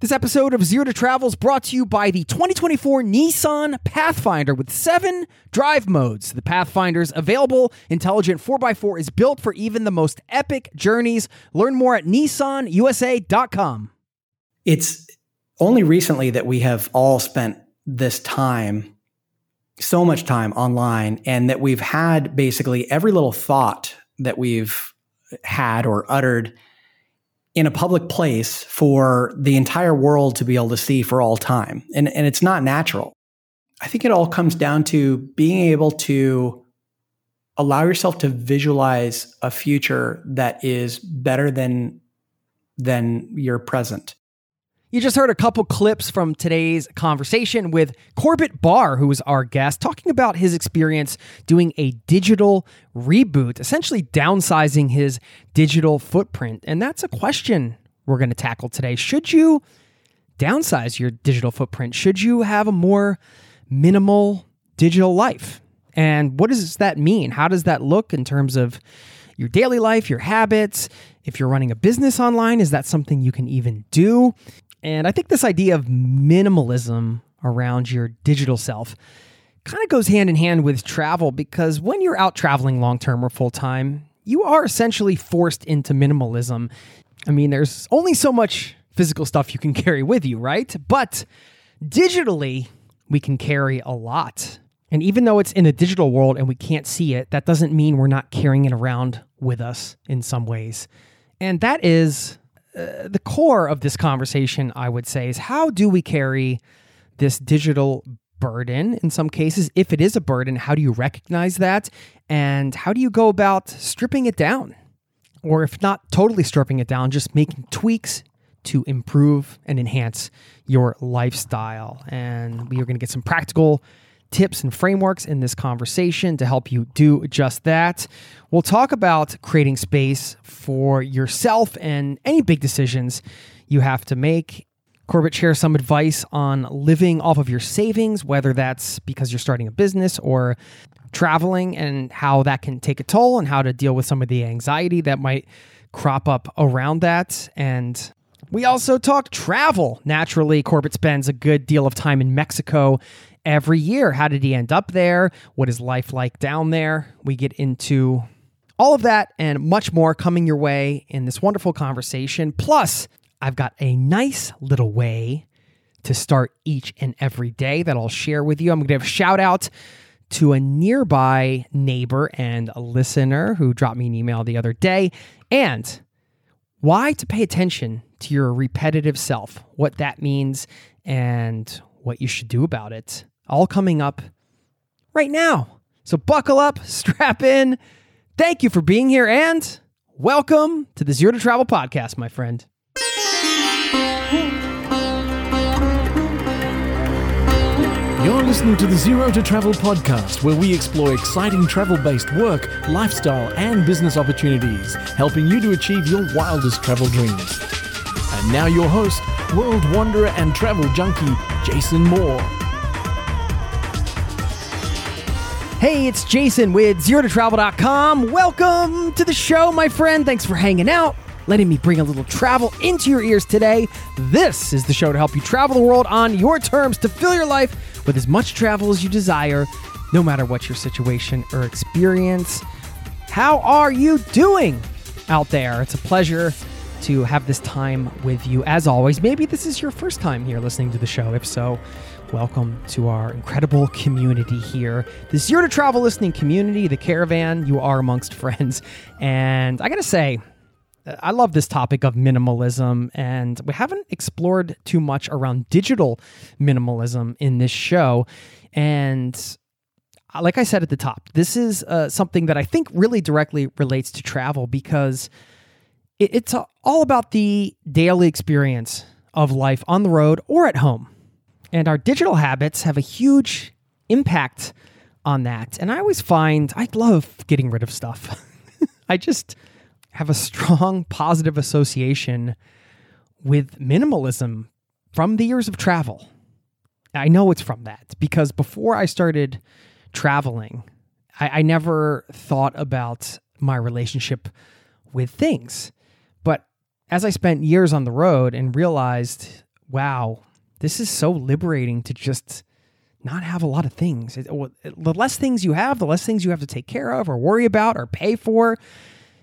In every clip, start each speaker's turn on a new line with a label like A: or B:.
A: This episode of Zero to Travel is brought to you by the 2024 Nissan Pathfinder with seven drive modes. The Pathfinder's available intelligent 4x4 is built for even the most epic journeys. Learn more at nissanusa.com.
B: It's only recently that we have all spent this time, so much time online, and that we've had basically every little thought that we've had or uttered in a public place for the entire world to be able to see for all time. And, and it's not natural. I think it all comes down to being able to allow yourself to visualize a future that is better than than your present.
A: You just heard a couple clips from today's conversation with Corbett Barr, who was our guest, talking about his experience doing a digital reboot, essentially downsizing his digital footprint. And that's a question we're going to tackle today. Should you downsize your digital footprint? Should you have a more minimal digital life? And what does that mean? How does that look in terms of your daily life, your habits? If you're running a business online, is that something you can even do? And I think this idea of minimalism around your digital self kind of goes hand in hand with travel because when you're out traveling long term or full time, you are essentially forced into minimalism. I mean, there's only so much physical stuff you can carry with you, right? But digitally, we can carry a lot. And even though it's in the digital world and we can't see it, that doesn't mean we're not carrying it around with us in some ways. And that is the core of this conversation, I would say, is how do we carry this digital burden in some cases? If it is a burden, how do you recognize that? And how do you go about stripping it down? Or if not totally stripping it down, just making tweaks to improve and enhance your lifestyle. And we are going to get some practical tips and frameworks in this conversation to help you do just that. We'll talk about creating space for yourself and any big decisions you have to make. Corbett shares some advice on living off of your savings, whether that's because you're starting a business or traveling, and how that can take a toll, and how to deal with some of the anxiety that might crop up around that. And we also talk travel. Naturally, Corbett spends a good deal of time in Mexico every year. How did he end up there? What is life like down there? We get into all of that and much more coming your way in this wonderful conversation. Plus, I've got a nice little way to start each and every day that I'll share with you. I'm going to give a shout out to a nearby neighbor and a listener who dropped me an email the other day and why to pay attention to your repetitive self, what that means, and what you should do about it all coming up right now. So buckle up, strap in. Thank you for being here and welcome to the Zero to Travel podcast, my friend.
C: You're listening to the Zero to Travel podcast, where we explore exciting travel based work, lifestyle, and business opportunities, helping you to achieve your wildest travel dreams. And now, your host, world wanderer and travel junkie, Jason Moore.
A: Hey, it's Jason with ZeroToTravel.com. Welcome to the show, my friend. Thanks for hanging out, letting me bring a little travel into your ears today. This is the show to help you travel the world on your terms to fill your life with as much travel as you desire, no matter what your situation or experience. How are you doing out there? It's a pleasure to have this time with you. As always, maybe this is your first time here listening to the show. If so, welcome to our incredible community here. The Zero to Travel listening community, the caravan. You are amongst friends. And I got to say, I love this topic of minimalism, and we haven't explored too much around digital minimalism in this show. And uh, like I said at the top, this is uh, something that I think really directly relates to travel because it's all about the daily experience of life on the road or at home. And our digital habits have a huge impact on that. And I always find I love getting rid of stuff. I just have a strong positive association with minimalism from the years of travel. I know it's from that because before I started traveling, I, I never thought about my relationship with things. But as I spent years on the road and realized, wow, this is so liberating to just not have a lot of things. It, the less things you have, the less things you have to take care of or worry about or pay for.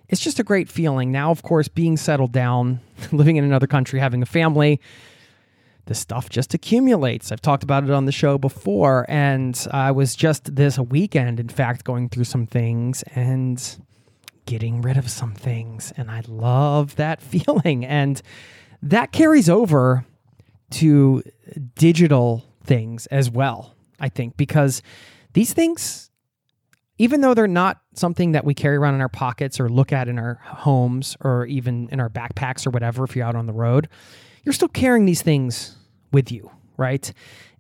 A: It's just a great feeling. Now, of course, being settled down, living in another country, having a family, the stuff just accumulates. I've talked about it on the show before, and I was just this weekend, in fact, going through some things and getting rid of some things. And I love that feeling. And that carries over to digital things as well, I think, because these things, even though they're not something that we carry around in our pockets or look at in our homes or even in our backpacks or whatever, if you're out on the road, you're still carrying these things with you, right?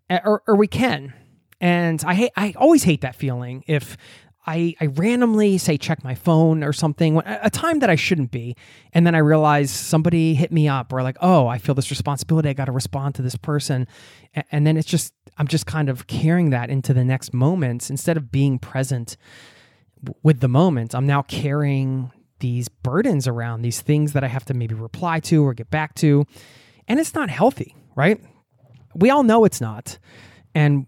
A: Or, or we can. And I hate, I always hate that feeling if I, I randomly say check my phone or something, a time that I shouldn't be. And then I realize somebody hit me up or like, oh, I feel this responsibility. I got to respond to this person. And then it's just, I'm just kind of carrying that into the next moments instead of being present with the moment. I'm now carrying these burdens around, these things that I have to maybe reply to or get back to. And it's not healthy, right? We all know it's not. And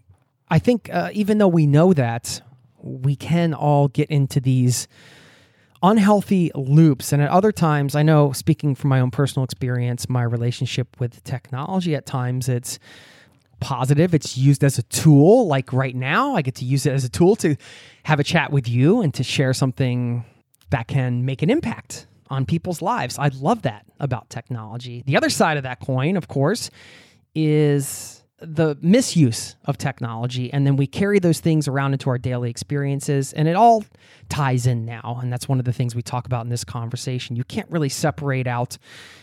A: I think uh, even though we know that, we can all get into these unhealthy loops. And at other times, I know speaking from my own personal experience, my relationship with technology at times, it's positive. It's used as a tool. Like right now, I get to use it as a tool to have a chat with you and to share something that can make an impact on people's lives. I love that about technology. The other side of that coin, of course, is the misuse of technology and then we carry those things around into our daily experiences and it all ties in now and that's one of the things we talk about in this conversation. You can't really separate out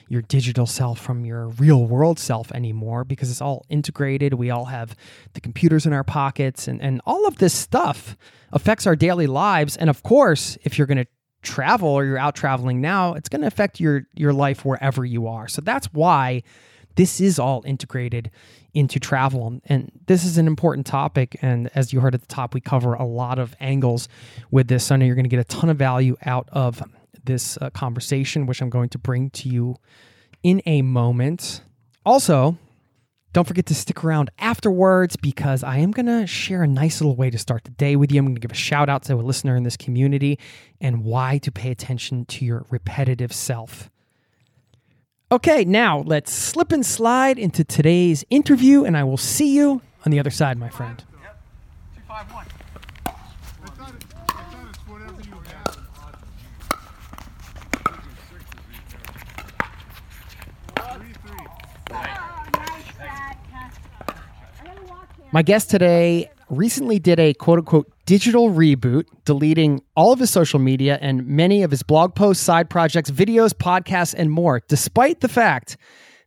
A: your digital self from your real world self anymore because it's all integrated. We all have the computers in our pockets and, and all of this stuff affects our daily lives. And of course if you're going to travel or you're out traveling now it's going to affect your your life wherever you are. So that's why this is all integrated into travel. And this is an important topic. And as you heard at the top, we cover a lot of angles with this. So you're going to get a ton of value out of this uh, conversation, which I'm going to bring to you in a moment. Also, don't forget to stick around afterwards because I am going to share a nice little way to start the day with you. I'm going to give a shout out to a listener in this community and why to pay attention to your repetitive self. Okay, now let's slip and slide into today's interview, and I will see you on the other side, my friend. My guest today recently did a quote unquote digital reboot, deleting all of his social media and many of his blog posts, side projects, videos, podcasts, and more, despite the fact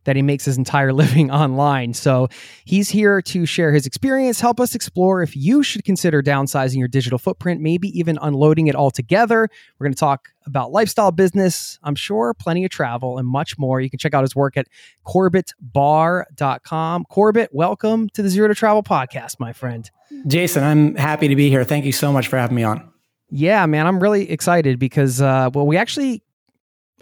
A: that he makes his entire living online. So he's here to share his experience, help us explore if you should consider downsizing your digital footprint, maybe even unloading it altogether. We're going to talk about lifestyle business, I'm sure, plenty of travel, and much more. You can check out his work at corbettbarr.com. Corbett, welcome to the Zero to Travel podcast, my friend.
B: Jason, I'm happy to be here. Thank you so much for having me on.
A: Yeah, man, I'm really excited because, uh, well, we actually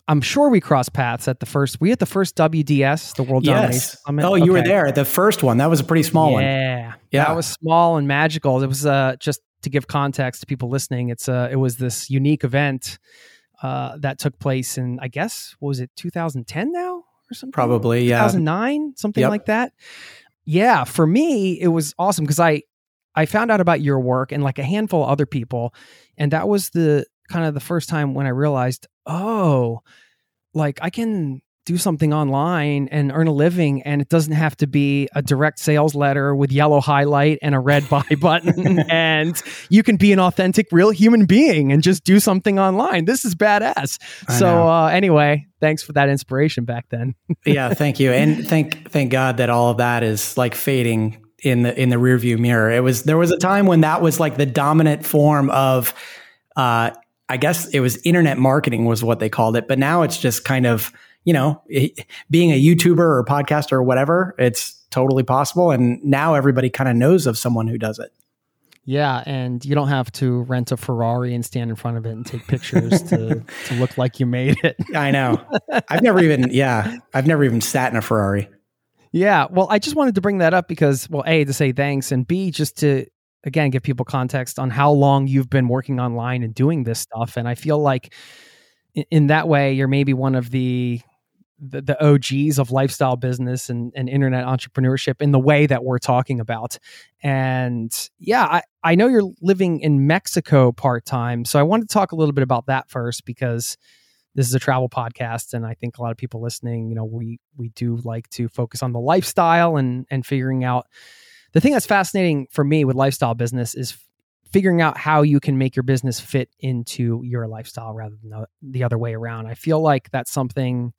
A: I'm sure we crossed paths at the first. We at the first WDS, the World
B: yes.
A: Domination
B: Summit. Oh, you were there, the first one. That was a pretty small
A: yeah.
B: one.
A: Yeah, yeah, that was small and magical. It was uh, just to give context to people listening. It's uh, it was this unique event uh, that took place in, I guess, what was it 2010 now or something?
B: Probably, yeah.
A: 2009, something
B: Yep.
A: like that. Yeah, for me, it was awesome because I I found out about your work and like a handful of other people, and that was the kind of the first time when I realized, oh, like I can do something online and earn a living and it doesn't have to be a direct sales letter with yellow highlight and a red buy button and you can be an authentic real human being and just do something online. This is badass.
B: I
A: so uh, anyway thanks for that inspiration back then.
B: Yeah, thank you, and thank thank God that all of that is like fading in the in the rearview mirror. It was there was a time when that was like the dominant form of, uh, I guess it was internet marketing was what they called it, but now it's just kind of you know it, being a YouTuber or a podcaster or whatever. It's totally possible, and now everybody kind of knows of someone who does it.
A: yeah and you don't have to rent a ferrari and stand in front of it and take pictures to, to look like you made it
B: I know. I've never even yeah, I've never even sat in a Ferrari.
A: Yeah. Well, I just wanted to bring that up because, well, A, to say thanks, and B, just to, again, give people context on how long you've been working online and doing this stuff. And I feel like in, that way, you're maybe one of the, the, the OGs of lifestyle business and, and internet entrepreneurship in the way that we're talking about. And yeah, I, I know you're living in Mexico part time. So I wanted to talk a little bit about that first because this is a travel podcast and i think a lot of people listening you know we we do like to focus on the lifestyle and and figuring out the thing that's fascinating for me with lifestyle business is figuring out how you can make your business fit into your lifestyle rather than the, the other way around i feel like that's something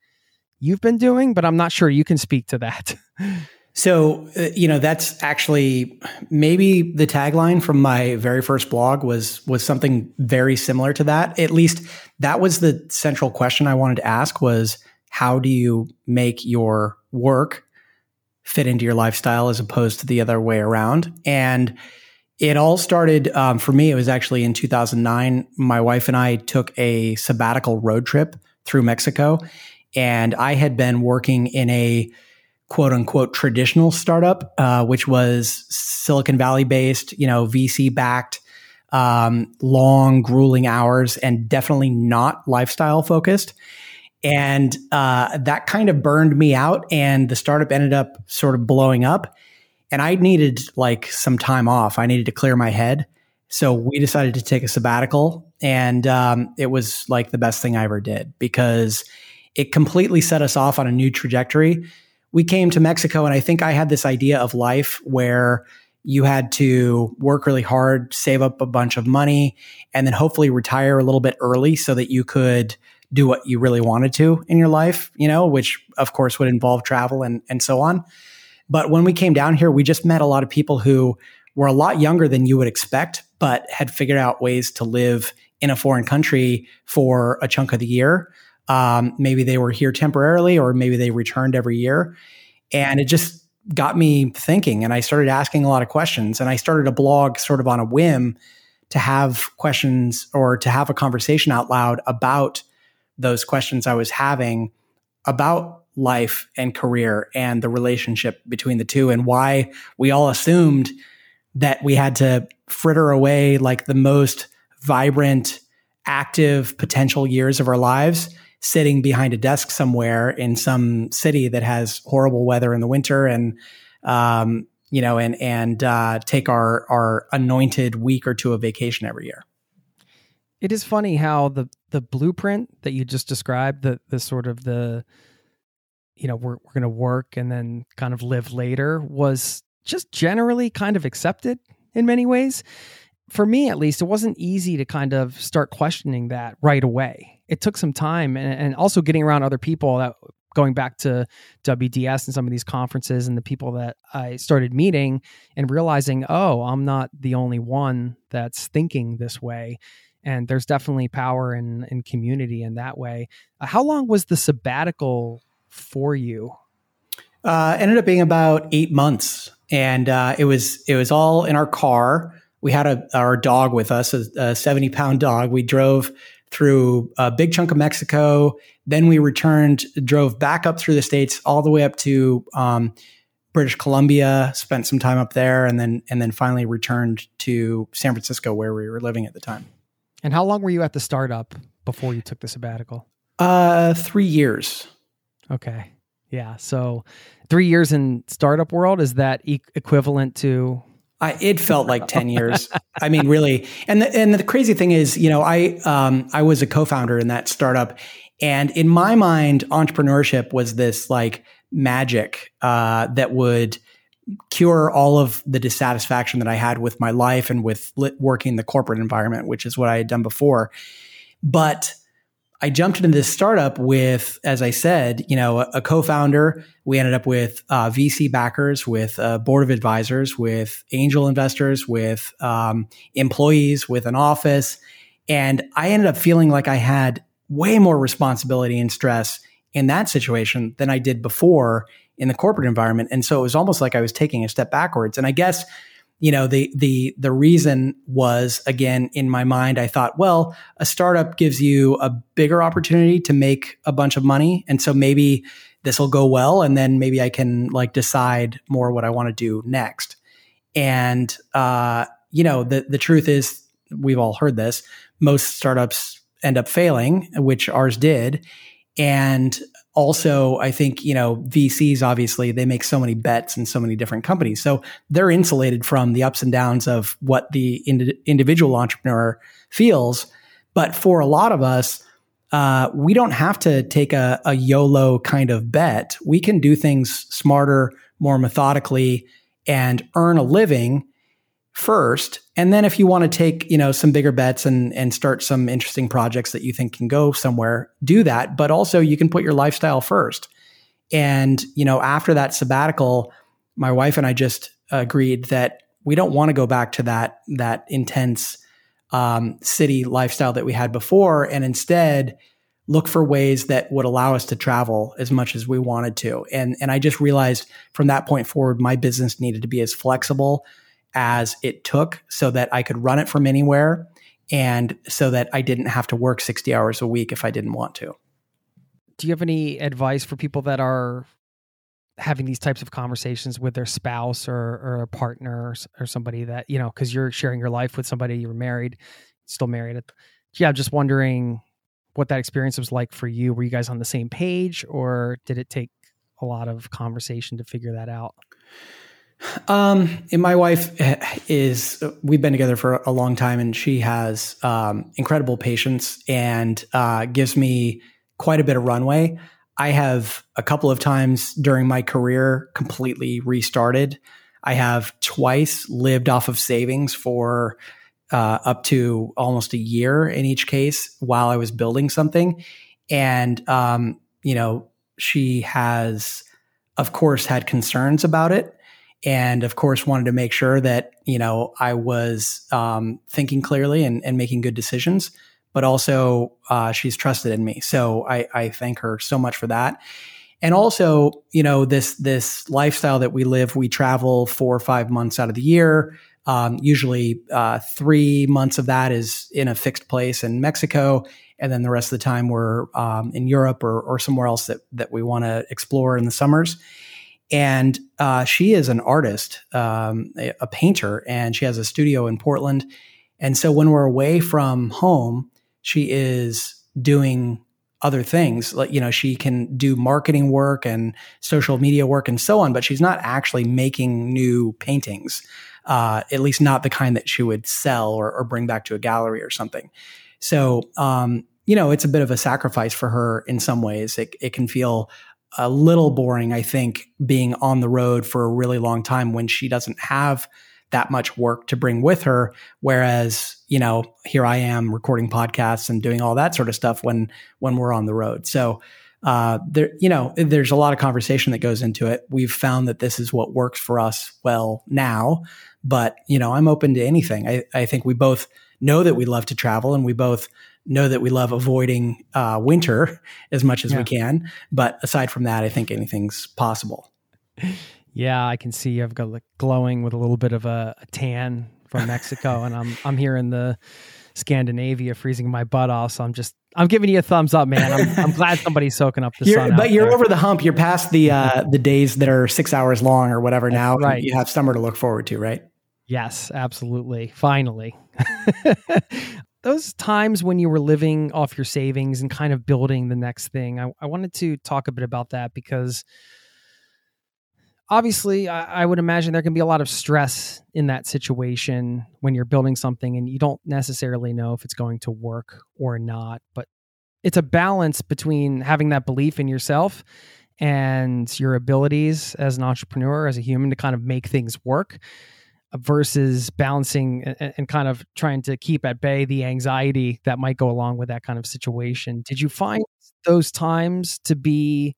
A: you've been doing but i'm not sure you can speak to that
B: So, uh, you know, that's actually maybe the tagline from my very first blog was was something very similar to that. At least that was the central question I wanted to ask was how do you make your work fit into your lifestyle as opposed to the other way around? And it all started um, for me. It was actually in 2009. My wife and I took a sabbatical road trip through Mexico, and I had been working in a quote unquote traditional startup, uh, which was Silicon Valley based, you know, VC backed, um, long, grueling hours, and definitely not lifestyle focused. And uh, that kind of burned me out, and the startup ended up sort of blowing up. And I needed like some time off. I needed to clear my head. So we decided to take a sabbatical, and um, it was like the best thing I ever did because it completely set us off on a new trajectory we came to Mexico and I think I had this idea of life where you had to work really hard, save up a bunch of money, and then hopefully retire a little bit early so that you could do what you really wanted to in your life, you know, which of course would involve travel and, and so on. But when we came down here, we just met a lot of people who were a lot younger than you would expect, but had figured out ways to live in a foreign country for a chunk of the year. Um, maybe they were here temporarily, or maybe they returned every year. And it just got me thinking. And I started asking a lot of questions. And I started a blog sort of on a whim to have questions or to have a conversation out loud about those questions I was having about life and career and the relationship between the two, and why we all assumed that we had to fritter away like the most vibrant, active potential years of our lives sitting behind a desk somewhere in some city that has horrible weather in the winter and um, you know and and uh, take our our anointed week or two of vacation every year
A: it is funny how the the blueprint that you just described the the sort of the you know we're, we're going to work and then kind of live later was just generally kind of accepted in many ways for me at least it wasn't easy to kind of start questioning that right away it took some time and, and also getting around other people that going back to WDS and some of these conferences and the people that I started meeting and realizing, oh, I'm not the only one that's thinking this way. And there's definitely power in, in community in that way. Uh, how long was the sabbatical for you?
B: Uh, ended up being about eight months, and uh, it was it was all in our car. We had a, our dog with us, a, a seventy pound dog. We drove through a big chunk of Mexico. Then we returned, drove back up through the states, all the way up to um, British Columbia. Spent some time up there, and then and then finally returned to San Francisco, where we were living at the time.
A: And how long were you at the startup before you took the sabbatical?
B: Uh, three years.
A: Okay. Yeah. So three years in startup world, is that e- equivalent to
B: I, it felt like 10 years. I mean, really. And the, and the crazy thing is, you know, I, um, I was a co-founder in that startup and in my mind, entrepreneurship was this like magic, uh, that would cure all of the dissatisfaction that I had with my life and with working in the corporate environment, which is what I had done before. But I jumped into this startup with, as I said, you know, a, a co-founder. We ended up with uh, VC backers, with a board of advisors, with angel investors, with um, employees, with an office, and I ended up feeling like I had way more responsibility and stress in that situation than I did before in the corporate environment. And so it was almost like I was taking a step backwards. And I guess you know the the the reason was again in my mind i thought well a startup gives you a bigger opportunity to make a bunch of money and so maybe this will go well and then maybe i can like decide more what i want to do next and uh you know the the truth is we've all heard this most startups end up failing which ours did and also i think you know vcs obviously they make so many bets in so many different companies. So they're insulated from the ups and downs of what the ind- individual entrepreneur feels. But for a lot of us uh, we don't have to take a, a yolo kind of bet. We can do things smarter more methodically and earn a living first. And then if you want to take you know some bigger bets and and start some interesting projects that you think can go somewhere do that. But also you can put your lifestyle first. And you know after that sabbatical my wife and i just agreed that we don't want to go back to that that intense um, city lifestyle that we had before and instead look for ways that would allow us to travel as much as we wanted to. And and i just realized from that point forward my business needed to be as flexible as it took so that I could run it from anywhere and so that I didn't have to work 60 hours a week if I didn't want to.
A: Do you have any advice for people that are having these types of conversations with their spouse or, or a partner or, or somebody that, you know, because you're sharing your life with somebody, you're married, still married. Yeah, I'm just wondering what that experience was like for you. Were you guys on the same page or did it take a lot of conversation to figure that out?
B: Um, and my wife is, we've been together for a long time and she has, um, incredible patience and, uh, gives me quite a bit of runway. I have a couple of times during my career completely restarted. I have twice lived off of savings for, uh, up to almost a year in each case while I was building something. And, um, you know, she has, of course, had concerns about it and of course wanted to make sure that you know I was um, thinking clearly and, and, making good decisions. But also, uh, she's trusted in me, so I, I, thank her so much for that. And also, you know, this this lifestyle that we live, we travel four or five months out of the year. Um, usually, uh, three months of that is in a fixed place in Mexico, and then the rest of the time we're um, in Europe or, or somewhere else that that we want to explore in the summers and uh, she is an artist, um, a, a, painter, and she has a studio in Portland. And so when we're away from home, she is doing other things. Like you know, she can do marketing work and social media work and so on, but she's not actually making new paintings. Uh, at least not the kind that she would sell or, or bring back to a gallery or something. So, um, you know, it's a bit of a sacrifice for her in some ways. It, it can feel a little boring, I think, being on the road for a really long time when she doesn't have that much work to bring with her. Whereas, you know, here I am recording podcasts and doing all that sort of stuff when when we're on the road. So uh, there, you know, there's a lot of conversation that goes into it. We've found that this is what works for us well now, but you know, I'm open to anything. I, I think we both know that we love to travel and we both know that we love avoiding uh, winter as much as yeah. we can. But aside from that, I think anything's possible.
A: Yeah, I can see I've got like glowing with a little bit of a, a tan from Mexico, and I'm I'm here in the Scandinavia, freezing my butt off. So I'm just I'm giving you a thumbs up, man. I'm, I'm glad somebody's soaking up the
B: you're,
A: sun.
B: But you're there. over the hump. You're past the uh, the days that are six hours long or whatever. That's now, right? You have summer to look forward to, right?
A: Yes, absolutely. Finally. Those times when you were living off your savings and kind of building the next thing, I, I wanted to talk a bit about that because obviously I, I, would imagine there can be a lot of stress in that situation when you're building something and you don't necessarily know if it's going to work or not but it's a balance between having that belief in yourself and your abilities as an entrepreneur as a human to kind of make things work versus balancing and, and kind of trying to keep at bay the anxiety that might go along with that kind of situation. Did you find those times to be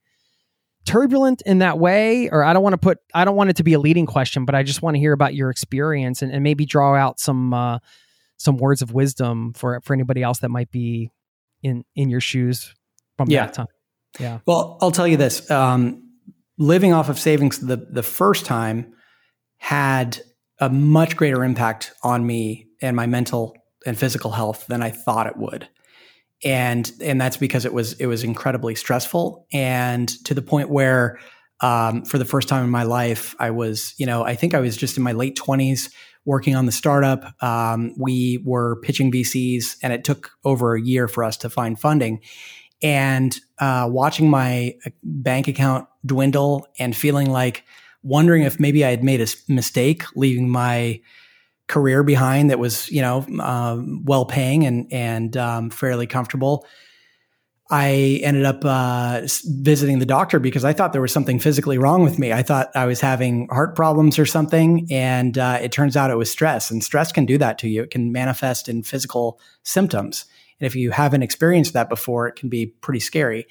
A: turbulent in that way? Or i don't want to put i don't want it to be a leading question but i just want to hear about your experience and, and maybe draw out some uh, some words of wisdom for for anybody else that might be in in your shoes from yeah. that time. Yeah.
B: Well i'll tell you this um, living off of savings the the first time had a much greater impact on me and my mental and physical health than i thought it would. And and that's because it was it was incredibly stressful. And to the point where um, for the first time in my life i was you know i think i was just in my late 20s working on the startup. Um, we were pitching vcs and it took over a year for us to find funding. And uh, watching my uh, bank account dwindle and feeling like wondering if maybe i had made a mistake leaving my career behind that was you know um, well paying and and um, fairly comfortable. I ended up uh, visiting the doctor because I thought there was something physically wrong with me. I thought I was having heart problems or something, and uh, it turns out it was stress. And stress can do that to you. It can manifest in physical symptoms. And if you haven't experienced that before, it can be pretty scary.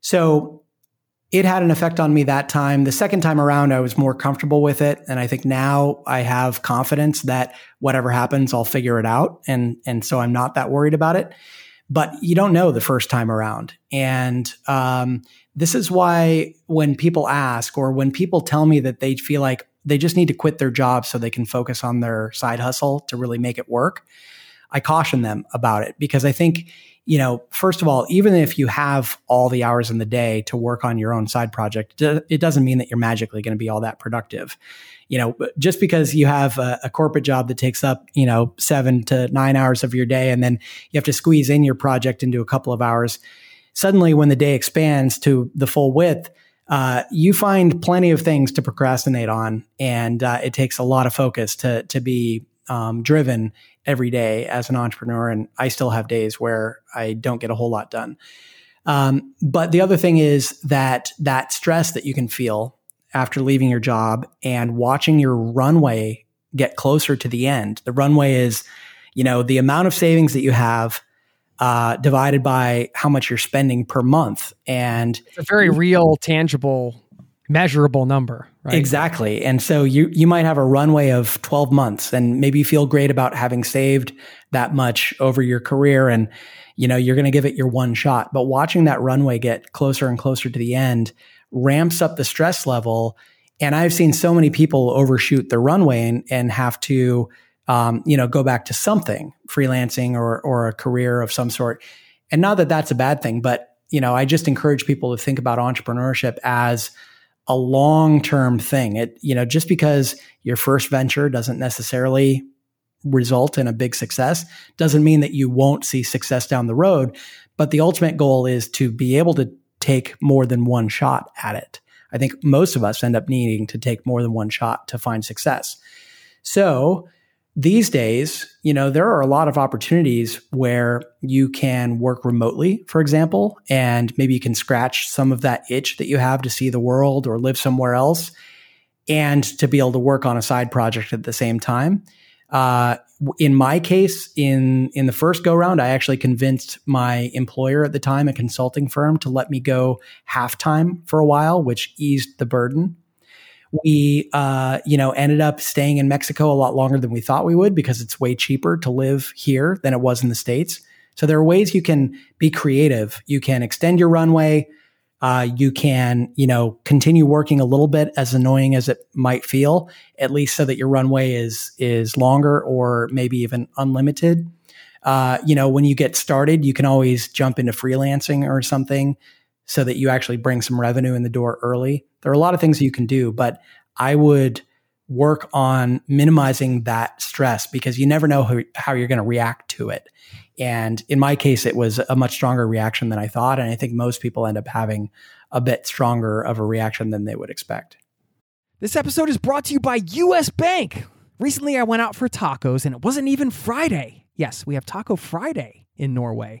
B: So it had an effect on me that time. The second time around, I was more comfortable with it. And I think now I have confidence that whatever happens, I'll figure it out. And, and so I'm not that worried about it. But you don't know the first time around. And um, this is why when people ask or when people tell me that they feel like they just need to quit their job so they can focus on their side hustle to really make it work, I caution them about it because I think you know, first of all, even if you have all the hours in the day to work on your own side project, it doesn't mean that you're magically going to be all that productive. You know, just because you have a, a, corporate job that takes up, you know, seven to nine hours of your day, and then you have to squeeze in your project into a couple of hours, suddenly when the day expands to the full width, uh, you find plenty of things to procrastinate on, and uh, it takes a lot of focus to to be um, driven every day as an entrepreneur. And I still have days where I don't get a whole lot done. Um, but the other thing is that that stress that you can feel after leaving your job and watching your runway get closer to the end. The runway is, you know, the amount of savings that you have uh, divided by how much you're spending per month. And
A: it's a very real, tangible measurable number, right?
B: Exactly. And so you you might have a runway of 12 months and maybe you feel great about having saved that much over your career and you know, you're going to give it your one shot. But watching that runway get closer and closer to the end ramps up the stress level. And I've seen so many people overshoot the runway and, and have to, um, you know, go back to something, freelancing or, or a career of some sort. And not that that's a bad thing, but, you know, I just encourage people to think about entrepreneurship as a long-term thing. It, you know, just because your first venture doesn't necessarily result in a big success doesn't mean that you won't see success down the road. But the ultimate goal is to be able to take more than one shot at it. I think most of us end up needing to take more than one shot to find success. So these days, you know, there are a lot of opportunities where you can work remotely, for example, and maybe you can scratch some of that itch that you have to see the world or live somewhere else and to be able to work on a side project at the same time. Uh, in my case, in in the first go round, I actually convinced my employer at the time, a consulting firm, to let me go half time for a while, which eased the burden we, uh, you know, ended up staying in Mexico a lot longer than we thought we would because it's way cheaper to live here than it was in the States. So there are ways you can be creative. You can extend your runway. Uh, you can, you know, continue working a little bit as annoying as it might feel, at least so that your runway is is longer or maybe even unlimited. Uh, you know, when you get started, you can always jump into freelancing or something so that you actually bring some revenue in the door early. There are a lot of things you can do, but I would work on minimizing that stress because you never know how, how you're going to react to it. And in my case, it was a much stronger reaction than I thought. And I think most people end up having a bit stronger of a reaction than they would expect.
A: This episode is brought to you by US Bank. Recently, I went out for tacos and it wasn't even Friday. Yes, we have Taco Friday in Norway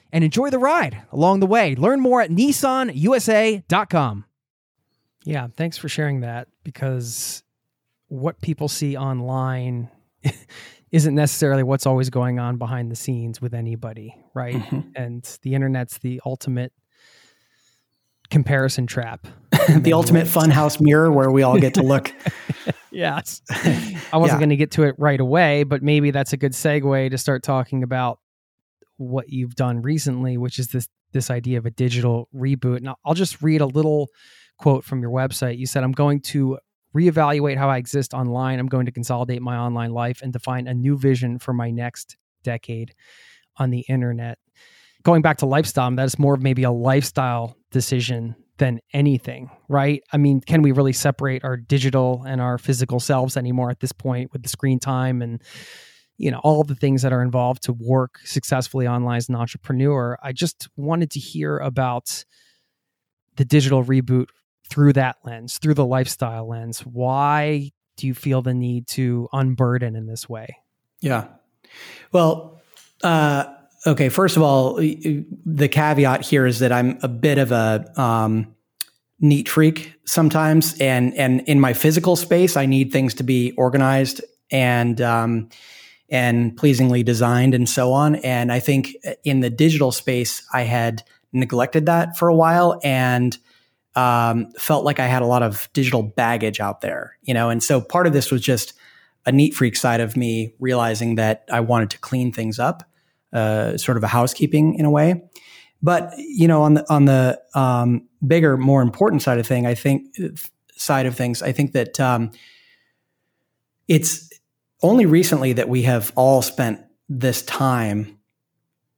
A: and enjoy the ride along the way. Learn more at nissanusa.com. Yeah, thanks for sharing that because what people see online isn't necessarily what's always going on behind the scenes with anybody, right? Mm-hmm. And the internet's the ultimate comparison trap.
B: the ultimate funhouse mirror where we all get to look.
A: yes. I wasn't yeah. going to get to it right away, but maybe that's a good segue to start talking about what you've done recently, which is this this idea of a digital reboot. And I'll just read a little quote from your website. You said, "I'm going to reevaluate how I exist online. I'm going to consolidate my online life and define a new vision for my next decade on the internet." Going back to lifestyle, that is more of maybe a lifestyle decision than anything, right? I mean, can we really separate our digital and our physical selves anymore at this point with the screen time and you know all the things that are involved to work successfully online as an entrepreneur? I just wanted to hear about the digital reboot through that lens, through the lifestyle lens. Why do you feel the need to unburden in this way?
B: Yeah. Well, uh, Okay, first of all, the caveat here is that I'm a bit of a um, neat freak sometimes, and and in my physical space, I need things to be organized and um, and pleasingly designed and so on. And I think in the digital space, I had neglected that for a while and um, felt like I had a lot of digital baggage out there, you know. And so part of this was just a neat freak side of me realizing that I wanted to clean things up uh, sort of a housekeeping in a way. But you know, on the on the um, bigger, more important side of thing, I think side of things, I think that um, it's only recently that we have all spent this time,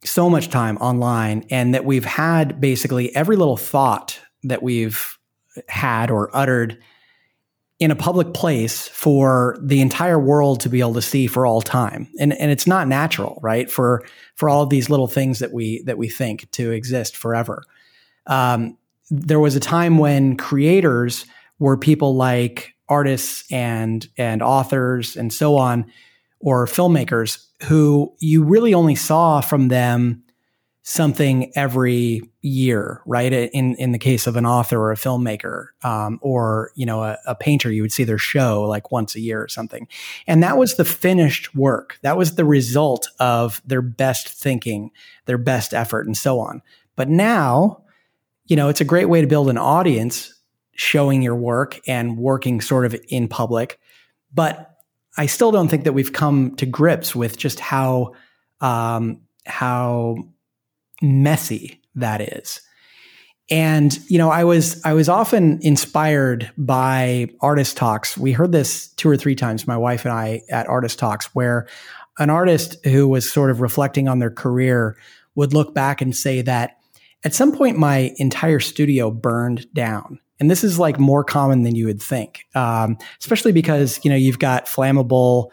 B: so much time online, and that we've had basically every little thought that we've had or uttered in a public place for the entire world to be able to see for all time. And and it's not natural, right? For for all of these little things that we that we think to exist forever. Um, there was a time when creators were people like artists and and authors and so on or filmmakers who you really only saw from them something every year, right? In in the case of an author or a filmmaker, um, or you know a, a, painter, you would see their show like once a year or something, and that was the finished work. That was the result of their best thinking, their best effort, and so on. But now, you know, it's a great way to build an audience, showing your work and working sort of in public. But I still don't think that we've come to grips with just how um, how messy that is. And you know, I was I was often inspired by artist talks. We heard this two or three times, my wife and I, at artist talks, where an artist who was sort of reflecting on their career would look back and say that at some point my entire studio burned down. And this is like more common than you would think, um, especially because you know you've got flammable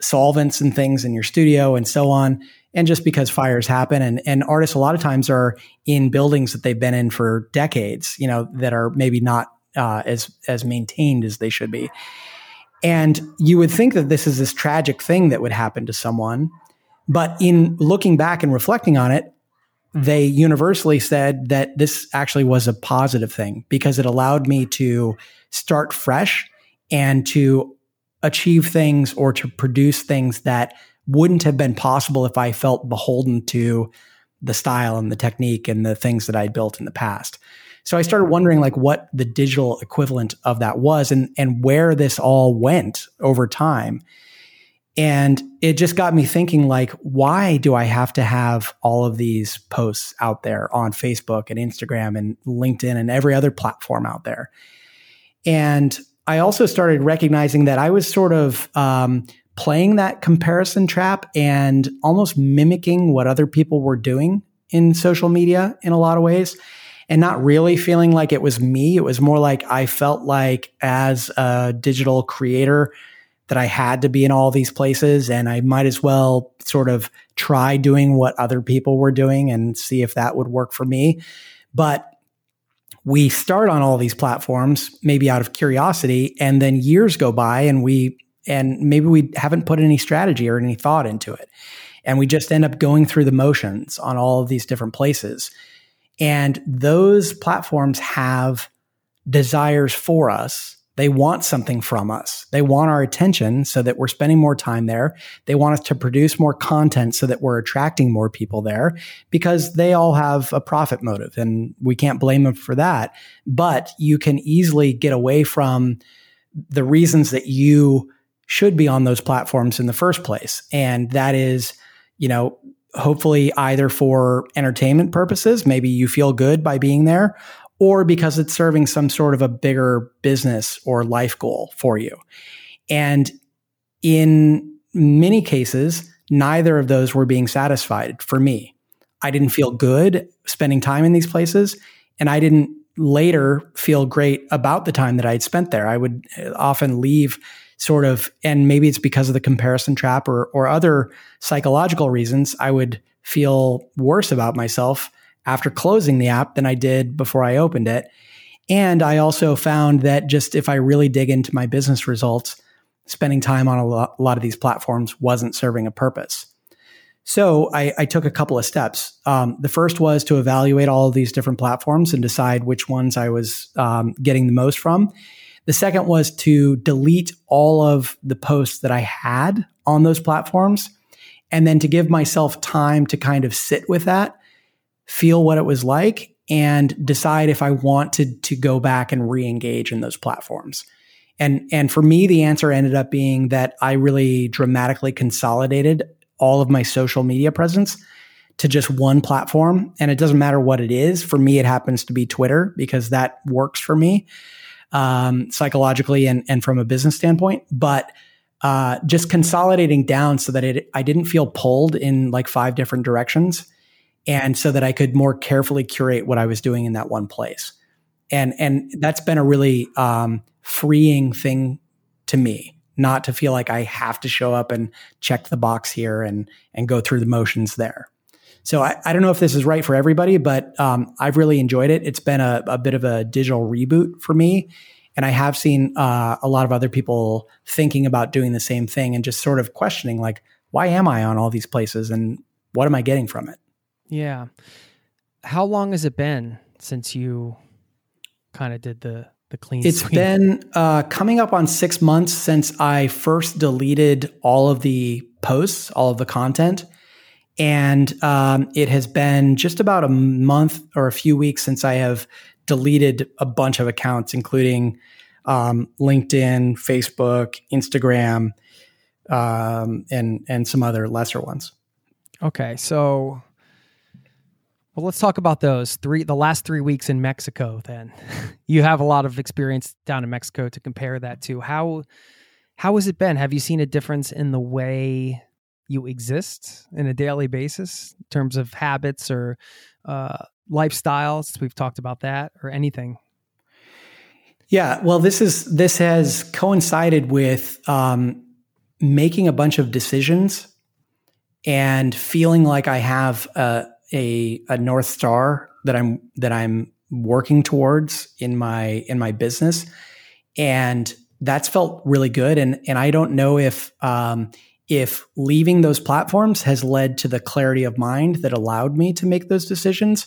B: solvents and things in your studio and so on and just because fires happen. And, and artists a lot of times are in buildings that they've been in for decades you know that are maybe not uh, as as maintained as they should be. And you would think that this is this tragic thing that would happen to someone but in looking back and reflecting on it they universally said that this actually was a positive thing because it allowed me to start fresh and to achieve things or to produce things that wouldn't have been possible if I felt beholden to the style and the technique and the things that I'd built in the past. So I started wondering like what the digital equivalent of that was and and where this all went over time. And it just got me thinking like why do I have to have all of these posts out there on Facebook and Instagram and LinkedIn and every other platform out there? And I also started recognizing that I was sort of um, playing that comparison trap and almost mimicking what other people were doing in social media in a lot of ways and not really feeling like it was me. It was more like I felt like as a digital creator that I had to be in all these places and I might as well sort of try doing what other people were doing and see if that would work for me. But we start on all these platforms maybe out of curiosity and then years go by and we and maybe we haven't put any strategy or any thought into it. And we just end up going through the motions on all of these different places. And those platforms have desires for us. They want something from us. They want our attention so that we're spending more time there. They want us to produce more content so that we're attracting more people there because they all have a profit motive and we can't blame them for that. But you can easily get away from the reasons that you should be on those platforms in the first place. And that is, you know, hopefully either for entertainment purposes, maybe you feel good by being there, or because it's serving some sort of a bigger business or life goal for you. And in many cases, neither of those were being satisfied for me. I didn't feel good spending time in these places, and I didn't later feel great about the time that I'd spent there. I would uh, often leave sort of, and maybe it's because of the comparison trap or, or other psychological reasons, I would feel worse about myself after closing the app than I did before I opened it. And I also found that just if I really dig into my business results, spending time on a lot, of these platforms wasn't serving a purpose. So I, I took a couple of steps. Um, the first was to evaluate all of these different platforms and decide which ones I was um, getting the most from. The second was to delete all of the posts that I had on those platforms and then to give myself time to kind of sit with that, feel what it was like, and decide if I wanted to go back and re engage in those platforms. And, and for me, the answer ended up being that I really dramatically consolidated all of my social media presence to just one platform. And it doesn't matter what it is. For me, it happens to be Twitter because that works for me um, psychologically and, and from a business standpoint, but uh, just consolidating down so that it, I didn't feel pulled in like five different directions. And so that I could more carefully curate what I was doing in that one place. And, and that's been a really um, freeing thing to me, not to feel like I have to show up and check the box here and, and go through the motions there. So I, I don't know if this is right for everybody, but um, I've really enjoyed it. It's been a, a bit of a digital reboot for me. And I have seen uh, a lot of other people thinking about doing the same thing and just sort of questioning, like, why am I on all these places and what am I getting from it?
A: Yeah. How long has it been since you kind of did the the clean?
B: It's
A: sweep?
B: been uh, coming up on six months since I first deleted all of the posts, all of the content, and um, it has been just about a month or a few weeks since I have deleted a bunch of accounts, including um, LinkedIn, Facebook, Instagram, um, and and some other lesser ones.
A: Okay, so well, let's talk about those three. The last three weeks in Mexico. Then you have a lot of experience down in Mexico to compare that to. How how has it been? Have you seen a difference in the way you exist in a daily basis in terms of habits or uh, lifestyles? We've talked about that or anything.
B: Yeah, well, this is this has coincided with um, making a bunch of decisions and feeling like I have a, a, a north star that I'm that I'm working towards in my in my business, and that's felt really good. And and I don't know if um, if leaving those platforms has led to the clarity of mind that allowed me to make those decisions,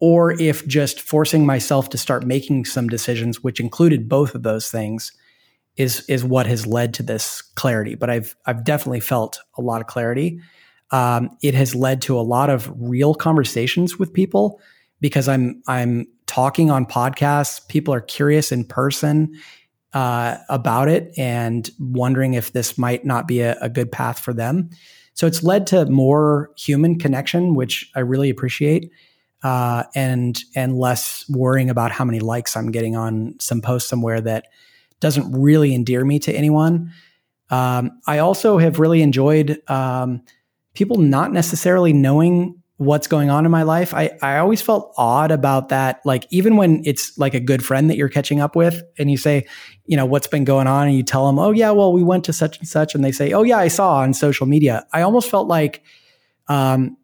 B: or if just forcing myself to start making some decisions, which included both of those things, is is what has led to this clarity. But I've I've definitely felt a lot of clarity. Um, it has led to a lot of real conversations with people because I'm I'm talking on podcasts. People are curious in person uh, about it and wondering if this might not be a, a good path for them. So it's led to more human connection, which I really appreciate, uh, and and less worrying about how many likes I'm getting on some post somewhere that doesn't really endear me to anyone. Um, I also have really enjoyed um, people not necessarily knowing what's going on in my life. I, I always felt odd about that. Like, even when it's like a good friend that you're catching up with and you say, you know, what's been going on, and you tell them, oh, yeah, well, we went to such and such, and they say, oh, yeah, I saw on social media. I almost felt like um,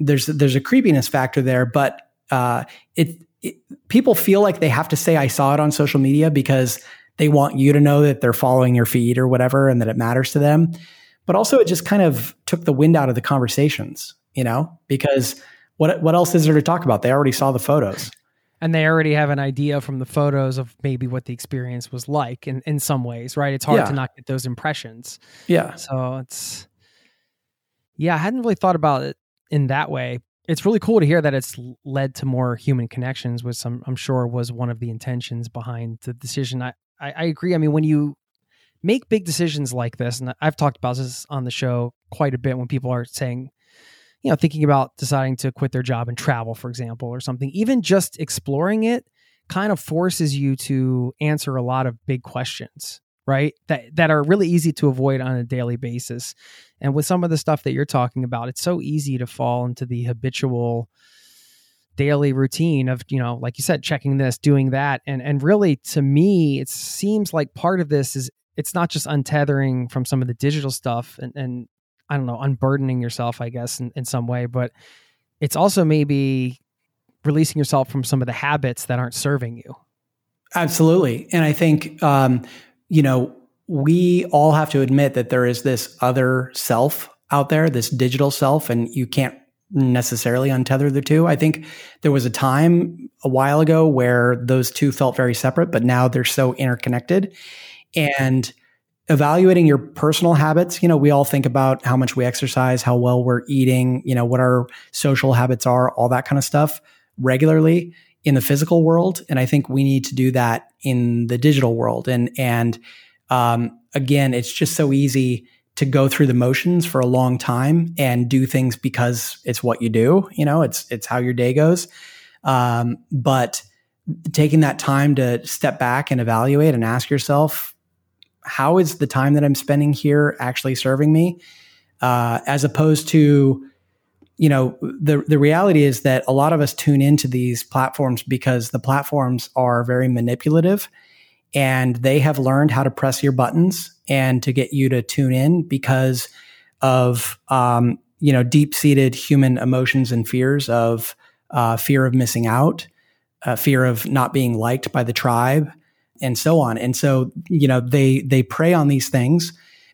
B: there's there's a creepiness factor there, but uh, it, it people feel like they have to say I saw it on social media because they want you to know that they're following your feed or whatever and that it matters to them but also it just kind of took the wind out of the conversations, you know, because what what else is there to talk about? They already saw the photos.
A: And they already have an idea from the photos of maybe what the experience was like in, in some ways, right? It's hard
B: Yeah.
A: to not get those impressions.
B: Yeah.
A: So it's, yeah, I hadn't really thought about it in that way. It's really cool to hear that it's led to more human connections, which some I'm sure was one of the intentions behind the decision. I, I, I agree. I mean, when you make big decisions like this, and I've talked about this on the show quite a bit when people are saying, you know, thinking about deciding to quit their job and travel, for example, or something, even just exploring it kind of forces you to answer a lot of big questions, right? That that are really easy to avoid on a daily basis. And with some of the stuff that you're talking about, it's so easy to fall into the habitual daily routine of, you know, like you said, checking this, doing that. And and really to me, it seems like part of this is it's not just untethering from some of the digital stuff and, and I don't know, unburdening yourself, I guess, in, in some way, but it's also maybe releasing yourself from some of the habits that aren't serving you.
B: Absolutely. And I think, um, you know, we all have to admit that there is this other self out there, this digital self, and you can't necessarily untether the two. I think there was a time a while ago where those two felt very separate, but now they're so interconnected. And evaluating your personal habits, you know, we all think about how much we exercise, how well we're eating, you know, what our social habits are, all that kind of stuff regularly in the physical world. And I think we need to do that in the digital world. And, and, um, again, it's just so easy to go through the motions for a long time and do things because it's what you do. You know, it's it's how your day goes. Um, but taking that time to step back and evaluate and ask yourself, how is the time that I'm spending here actually serving me, uh, as opposed to you know the the reality is that a lot of us tune into these platforms because the platforms are very manipulative and they have learned how to press your buttons and to get you to tune in because of um, you know deep seated human emotions and fears of uh, fear of missing out, uh, fear of not being liked by the tribe, and so on. And so, you know, they they prey on these things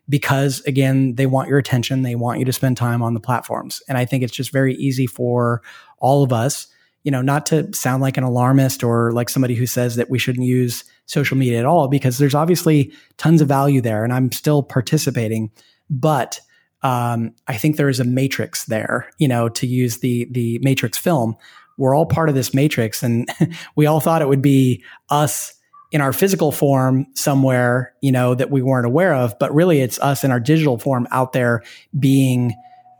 B: because again, they want your attention, they want you to spend time on the platforms. And I think it's just very easy for all of us, you know, not to sound like an alarmist or like somebody who says that we shouldn't use social media at all because there's obviously tons of value there and I'm still participating, but um, I think there is a matrix there, you know, to use the the matrix film. We're all part of this matrix and we all thought it would be us in our physical form somewhere, you know, that we weren't aware of, but really it's us in our digital form out there being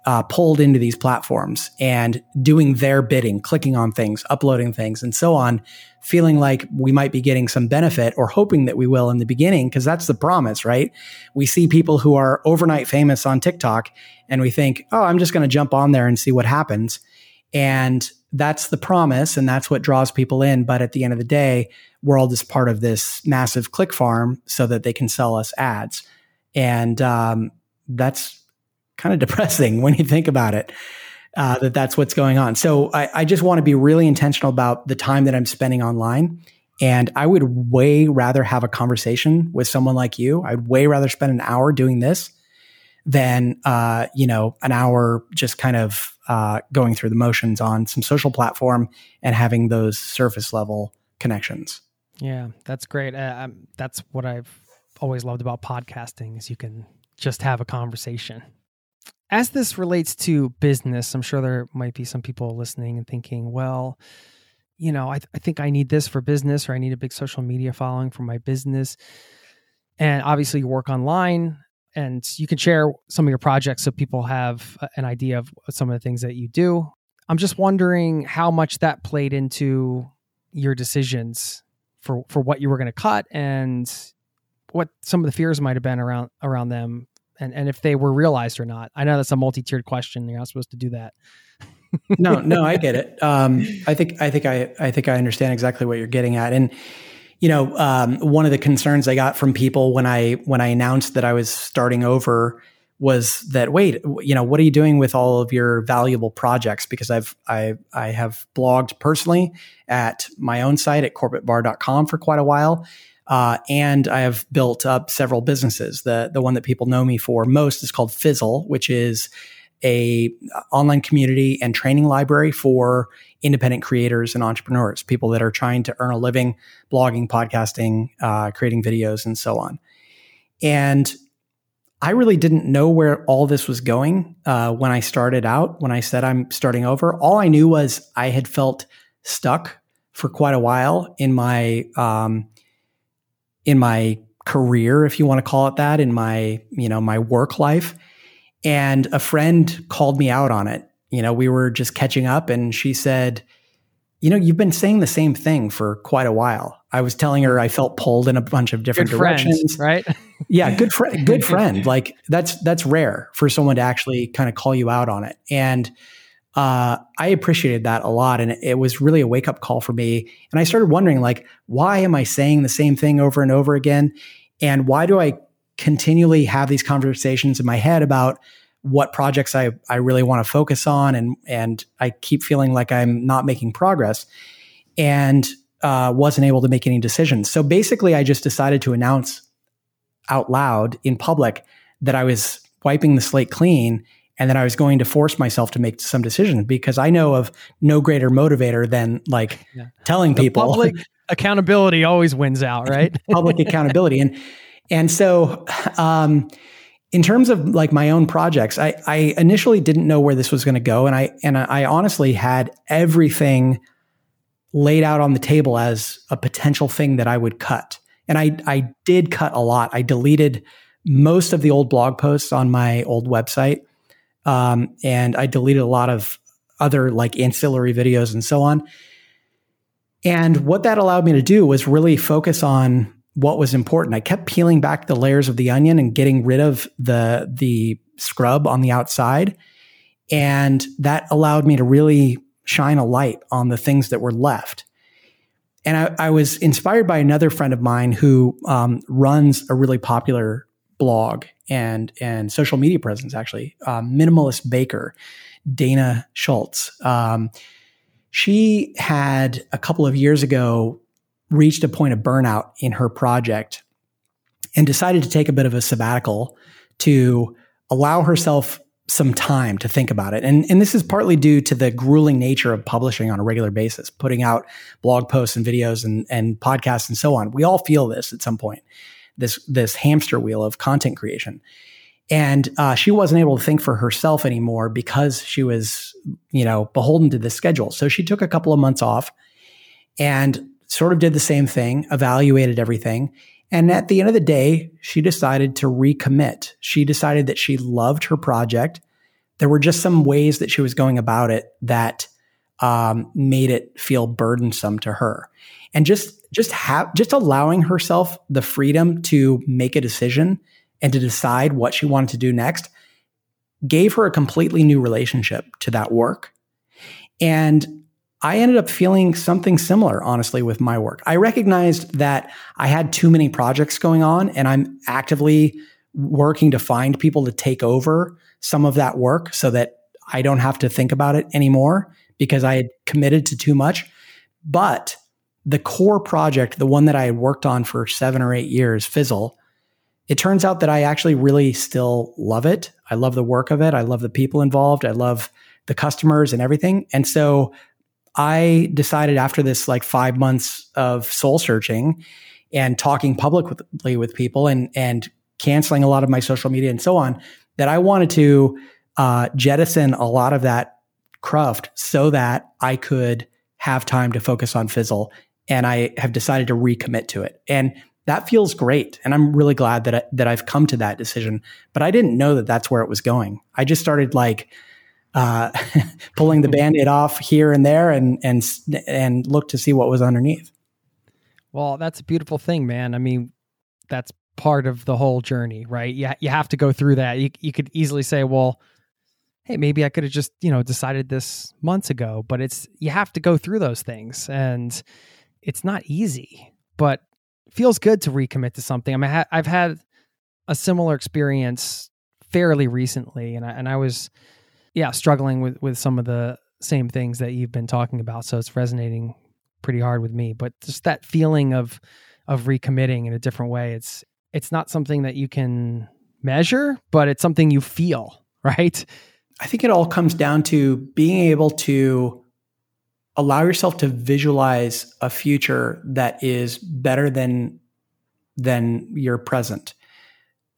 B: uh, pulled into these platforms and doing their bidding, clicking on things, uploading things, and so on, feeling like we might be getting some benefit or hoping that we will in the beginning, because that's the promise, right? We see people who are overnight famous on TikTok and we think, oh, I'm just going to jump on there and see what happens. And that's the promise and that's what draws people in. But at the end of the day, we're all just part of this massive click farm so that they can sell us ads. And um, that's kind of depressing when you think about it. Uh, that that's what's going on. So I, I just want to be really intentional about the time that I'm spending online. And I would way rather have a conversation with someone like you. I'd way rather spend an hour doing this than uh, you know an hour just kind of uh, going through the motions on some social platform and having those surface level connections.
A: Yeah, that's great. Uh, that's what I've always loved about podcasting is you can just have a conversation. As this relates to business, I'm sure there might be some people listening and thinking, well, you know, I, th- I think I need this for business or I need a big social media following for my business. And obviously, you work online and you can share some of your projects so people have an idea of some of the things that you do. I'm just wondering how much that played into your decisions for for what you were going to cut and what some of the fears might have been around around them and and if they were realized or not. I know that's a multi-tiered question. You're not supposed to do that.
B: no, no, I get it. Um, I think I think I I think I understand exactly what you're getting at, and you know, um, one of the concerns I got from people when I when I announced that I was starting over was that wait, you know, what are you doing with all of your valuable projects? Because I've I I have blogged personally at my own site at corbettbarr.com for quite a while. Uh, and I have built up several businesses. The the one that people know me for most is called Fizzle, which is a online community and training library for independent creators and entrepreneurs, people that are trying to earn a living, blogging, podcasting, uh, creating videos, and so on. And I really didn't know where all this was going uh, when I started out. When I said I'm starting over, all I knew was I had felt stuck for quite a while in my um, in my career, if you want to call it that, in my you know my work life. And a friend called me out on it. You know, we were just catching up, and she said, "You know, you've been saying the same thing for quite a while." I was telling her I felt pulled in a bunch of different
A: good
B: directions.
A: Right?
B: yeah, good friend, good friend. Like that's that's rare for someone to actually kind of call you out on it, and uh, I appreciated that a lot, and it was really a wake up call for me. And I started wondering, like, why am I saying the same thing over and over again, and why do I continually have these conversations in my head about what projects I, I really want to focus on and and I keep feeling like I'm not making progress. And uh, wasn't able to make any decisions. So basically, I just decided to announce out loud in public that I was wiping the slate clean and that I was going to force myself to make some decisions because I know of no greater motivator than like yeah. telling the people
A: public accountability always wins out, right?
B: public accountability. And and so um, in terms of like my own projects, I, I initially didn't know where this was going to go. And I and I honestly had everything laid out on the table as a potential thing that I would cut. And I, I did cut a lot. I deleted most of the old blog posts on my old website. Um, and I deleted a lot of other like ancillary videos and so on. And what that allowed me to do was really focus on what was important. I kept peeling back the layers of the onion and getting rid of the the scrub on the outside. And that allowed me to really shine a light on the things that were left. And I, I was inspired by another friend of mine who um, runs a really popular blog and and social media presence, actually, um, minimalist baker, Dana Shultz. Um, she had a couple of years ago reached a point of burnout in her project and decided to take a bit of a sabbatical to allow herself some time to think about it. And, and this is partly due to the grueling nature of publishing on a regular basis, putting out blog posts and videos and, and podcasts and so on. We all feel this at some point, this, this hamster wheel of content creation. And uh, she wasn't able to think for herself anymore because she was, you know, beholden to this schedule. So she took a couple of months off and sort of did the same thing, evaluated everything. And at the end of the day, she decided to recommit. She decided that she loved her project. There were just some ways that she was going about it that um, made it feel burdensome to her. And just just have just allowing herself the freedom to make a decision and to decide what she wanted to do next gave her a completely new relationship to that work. And I ended up feeling something similar, honestly, with my work. I recognized that I had too many projects going on and I'm actively working to find people to take over some of that work so that I don't have to think about it anymore because I had committed to too much. But the core project, the one that I had worked on for seven or eight years, Fizzle, it turns out that I actually really still love it. I love the work of it. I love the people involved. I love the customers and everything. And so I decided after this like five months of soul searching and talking publicly with people and and canceling a lot of my social media and so on that I wanted to uh, jettison a lot of that cruft so that I could have time to focus on Fizzle. And I have decided to recommit to it. And that feels great. And I'm really glad that, I, that I've come to that decision. But I didn't know that that's where it was going. I just started like uh, pulling the band-aid off here and there and and and look to see what was underneath.
A: Well that's a beautiful thing man. I mean that's part of the whole journey right? You, you have to go through that. You, you could easily say well hey maybe i could have just you know decided this months ago but it's you have to go through those things and it's not easy but feels good to recommit to something. I mean i've had a similar experience fairly recently and I, and I was yeah, struggling with with some of the same things that you've been talking about. So it's resonating pretty hard with me. But just that feeling of of recommitting in a different way, it's it's not something that you can measure, but it's something you feel, right?
B: I think it all comes down to being able to allow yourself to visualize a future that is better than than your present.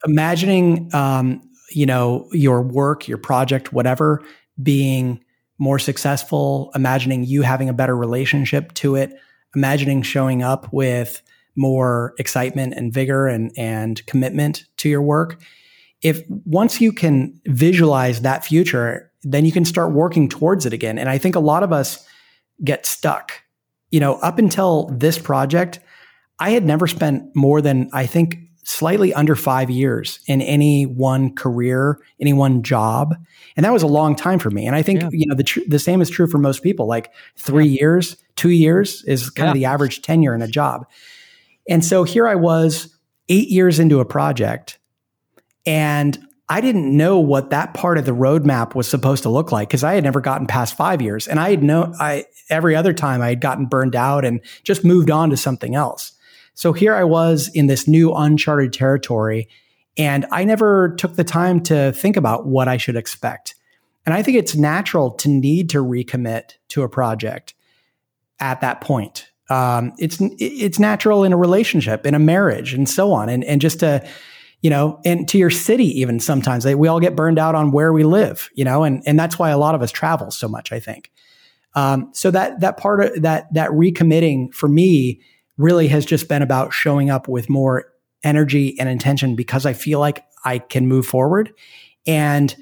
B: Imagining um, you know, your work, your project, whatever, being more successful, imagining you having a better relationship to it, imagining showing up with more excitement and vigor and, and commitment to your work. If once you can visualize that future, then you can start working towards it again. And I think a lot of us get stuck. You know, up until this project, I had never spent more than I think slightly under five years in any one career, any one job. And that was a long time for me. And I think, yeah. you know, the, tr- the same is true for most people. Like three yeah. years, two years is kind yeah. of the average tenure in a job. And so here I was eight years into a project and I didn't know what that part of the roadmap was supposed to look like because I had never gotten past five years. And I had no, I, every other time I had gotten burned out and just moved on to something else. So here I was in this new uncharted territory, and I never took the time to think about what I should expect. And I think it's natural to need to recommit to a project at that point. Um, it's it's natural in a relationship, in a marriage, and so on, and and just to you know, and to your city even sometimes like, we all get burned out on where we live, you know, and and that's why a lot of us travel so much. I think. Um, so that that part of that that recommitting for me really has just been about showing up with more energy and intention because I feel like I can move forward. And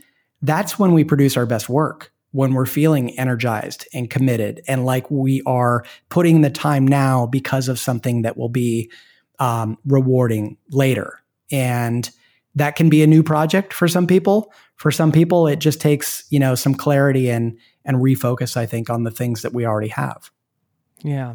B: that's when we produce our best work, when we're feeling energized and committed and like we are putting the time now because of something that will be um, rewarding later. And that can be a new project for some people. For some people, it just takes, you know, some clarity and and refocus, I think, on the things that we already have.
A: Yeah.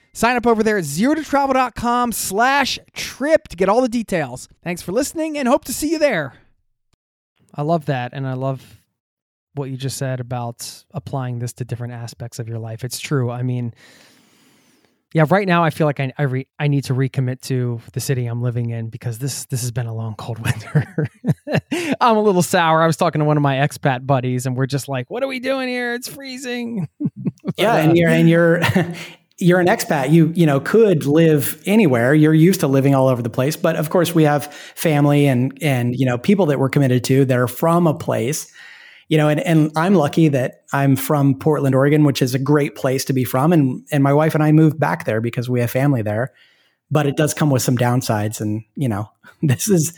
A: sign up over there at zerototravel.com slash trip to get all the details. Thanks for listening and hope to see you there. I love that. And I love what you just said about applying this to different aspects of your life. It's true. I mean, yeah, right now I feel like I I, re, I need to recommit to the city I'm living in because this this has been a long cold winter. I'm a little sour. I was talking to one of my expat buddies and we're just like, "What are we doing here? It's freezing."
B: yeah, and you're and you're you're an expat. You you know could live anywhere. You're used to living all over the place, but of course we have family and and you know people that we're committed to that are from a place you know, and, and I'm lucky that I'm from Portland, Oregon, which is a great place to be from. And, and my wife and I moved back there because we have family there, but it does come with some downsides. And, you know, this is,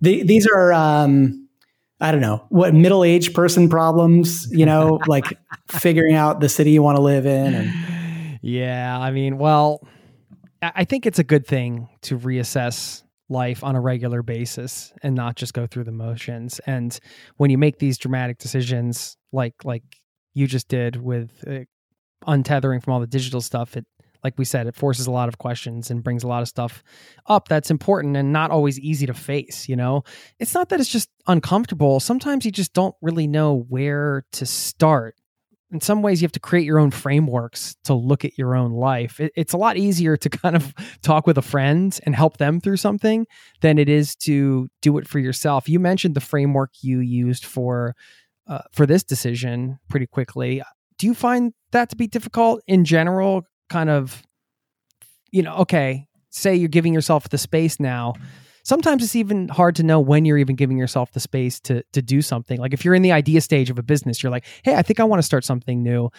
B: the, these are, um, I don't know what middle-aged person problems, you know, like figuring out the city you want to live in. And
A: yeah, I mean, well, I think it's a good thing to reassess life on a regular basis and not just go through the motions. And when you make these dramatic decisions, like like you just did with uh, untethering from all the digital stuff, it like we said, it forces a lot of questions and brings a lot of stuff up that's important and not always easy to face. You know, it's not that it's just uncomfortable. Sometimes you just don't really know where to start in some ways you have to create your own frameworks to look at your own life. It, it's a lot easier to kind of talk with a friend and help them through something than it is to do it for yourself. You mentioned the framework you used for uh, for this decision pretty quickly. Do you find that to be difficult in general? Kind of you know okay say you're giving yourself the space now sometimes it's even hard to know when you're even giving yourself the space to to do something. Like if you're in the idea stage of a business, you're like, "Hey, I think I want to start something new."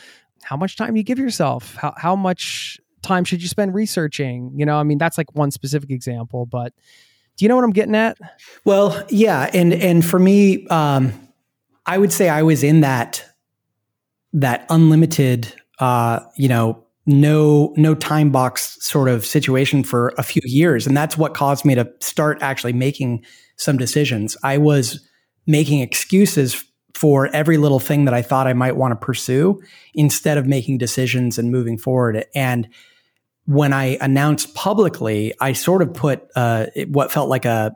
A: How much time do you give yourself? How how much time should you spend researching? You know, I mean, that's like one specific example, but do you know what I'm getting at?
B: Well, yeah, and and for me, um, I would say I was in that that unlimited, uh, you know, no no time box sort of situation for a few years. And that's what caused me to start actually making some decisions. I was making excuses for every little thing that i thought i might want to pursue instead of making decisions and moving forward. And when i announced publicly i sort of put uh, what felt like a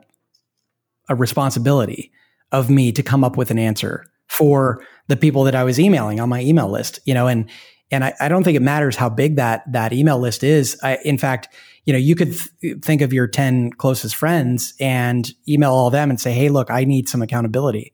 B: a responsibility of me to come up with an answer for the people that i was emailing on my email list you know and and I, I, don't think it matters how big that that email list is. I, in fact, you know, you could th- think of your 10 closest friends and email all them and say, Hey, look, I need some accountability.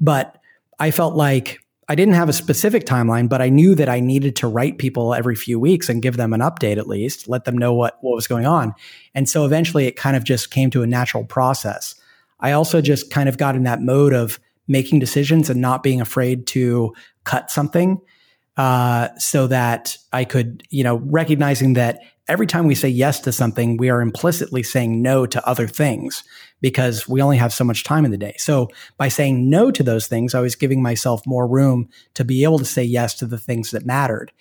B: But I felt like I didn't have a specific timeline, but I knew that I needed to write people every few weeks and give them an update at least, let them know what, what was going on. And so eventually it kind of just came to a natural process. I also just kind of got in that mode of making decisions and not being afraid to cut something uh, so that I could, you know, recognizing that every time we say yes to something, we are implicitly saying no to other things because we only have so much time in the day. So by saying no to those things, I was giving myself more room to be able to say yes to the things that mattered.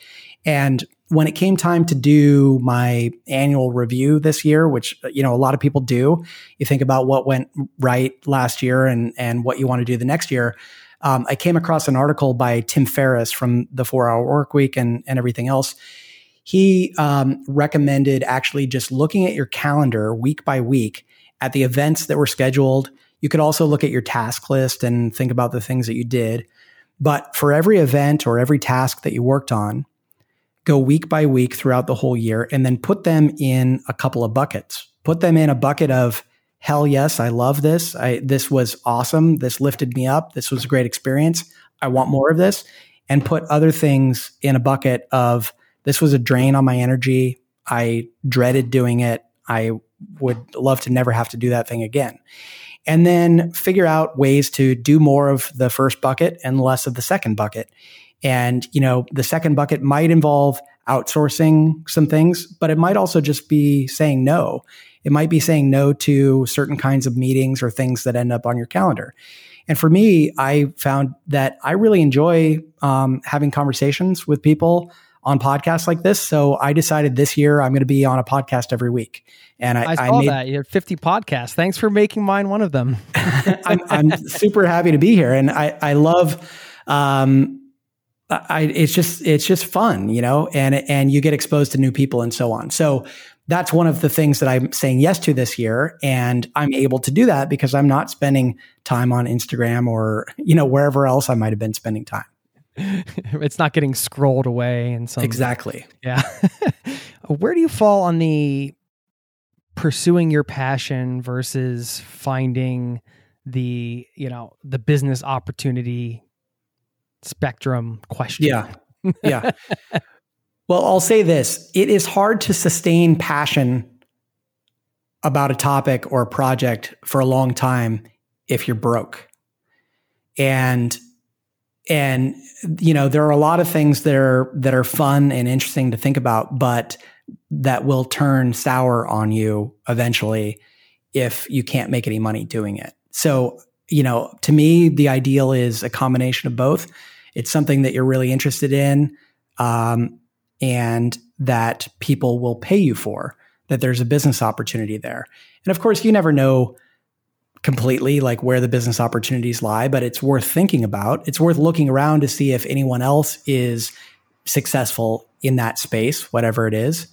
B: And when it came time to do my annual review this year, which you know a lot of people do, you think about what went right last year and and what you want to do the next year. Um, I came across an article by Tim Ferriss from the Four Hour Work Week and and everything else. He um, recommended actually just looking at your calendar week by week at the events that were scheduled. You could also look at your task list and think about the things that you did. But for every event or every task that you worked on, go week by week throughout the whole year and then put them in a couple of buckets. Put them in a bucket of hell yes, I love this. I, this was awesome. This lifted me up. This was a great experience. I want more of this. And put other things in a bucket of this was a drain on my energy. I dreaded doing it. I would love to never have to do that thing again. And then figure out ways to do more of the first bucket and less of the second bucket. And, you know, the second bucket might involve outsourcing some things, but it might also just be saying no. It might be saying no to certain kinds of meetings or things that end up on your calendar. And for me, I found that I really enjoy um, having conversations with people on podcasts like this. So I decided this year I'm going to be on a podcast every week.
A: And I, I saw I made, that you had 50 podcasts. Thanks for making mine one of them.
B: I'm, I'm, super happy to be here, and I I love. Um, I, it's just it's just fun, you know, and and you get exposed to new people and so on. So that's one of the things that I'm saying yes to this year, and I'm able to do that because I'm not spending time on Instagram or you know wherever else I might have been spending time.
A: it's not getting scrolled away and some
B: exactly.
A: Yeah. Where do you fall on the pursuing your passion versus finding the you know the business opportunity spectrum question.
B: Yeah. Yeah. well, I'll say this. It is hard to sustain passion about a topic or a project for a long time if you're broke. And and you know there are a lot of things that are that are fun and interesting to think about but that will turn sour on you eventually if you can't make any money doing it. So you know to me the ideal is a combination of both. It's something that you're really interested in. Um, and that people will pay you for, that there's a business opportunity there. And of course, you never know completely like where the business opportunities lie, but it's worth thinking about. It's worth looking around to see if anyone else is successful in that space, whatever it is.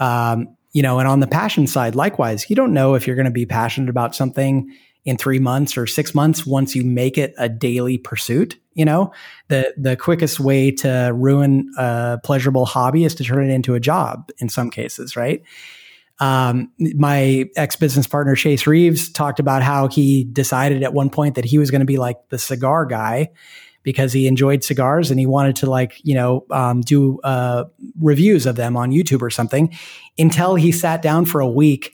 B: Um, you know, and on the passion side, likewise, you don't know if you're going to be passionate about something in three months or six months once you make it a daily pursuit. You know, the the quickest way to ruin a pleasurable hobby is to turn it into a job in some cases, right? Um, my ex business partner Chase Reeves talked about how he decided at one point that he was going to be like the cigar guy because he enjoyed cigars and he wanted to like you know um, do uh, reviews of them on YouTube or something. Until he sat down for a week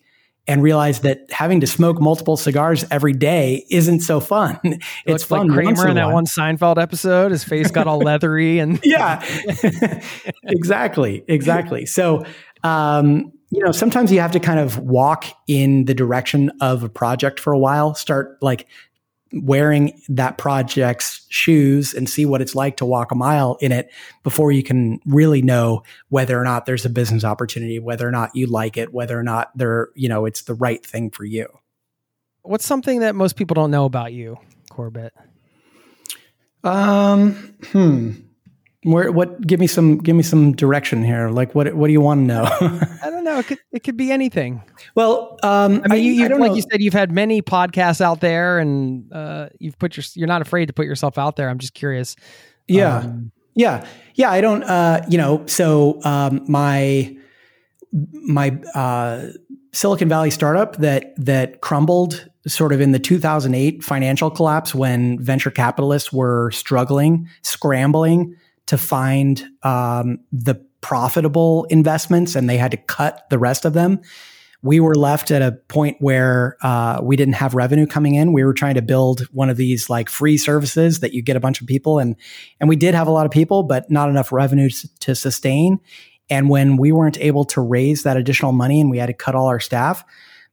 B: and realized that having to smoke multiple cigars every day isn't so fun.
A: it's fun. Like Kramer in that one Seinfeld episode, his face got all leathery and
B: yeah, exactly, exactly. So, um, you know, sometimes you have to kind of walk in the direction of a project for a while. Start like wearing that project's shoes and see what it's like to walk a mile in it before you can really know whether or not there's a business opportunity, whether or not you like it, whether or not they're, you know, it's the right thing for you.
A: What's something that most people don't know about you, Corbett?
B: Um, hmm. Where what give me some give me some direction here. Like what what do you want to know?
A: I don't know. It could it could be anything.
B: Well, um,
A: I mean, you, you like know. you said, you've had many podcasts out there, and uh, you've put your you're not afraid to put yourself out there. I'm just curious.
B: Yeah, um, yeah, yeah. I don't. Uh, you know, so um, my my uh, Silicon Valley startup that that crumbled sort of in the 2008 financial collapse when venture capitalists were struggling, scrambling to find um, the profitable investments and they had to cut the rest of them. We were left at a point where uh, we didn't have revenue coming in. We were trying to build one of these like free services that you get a bunch of people and and we did have a lot of people, but not enough revenue to, sustain. And when we weren't able to raise that additional money and we had to cut all our staff,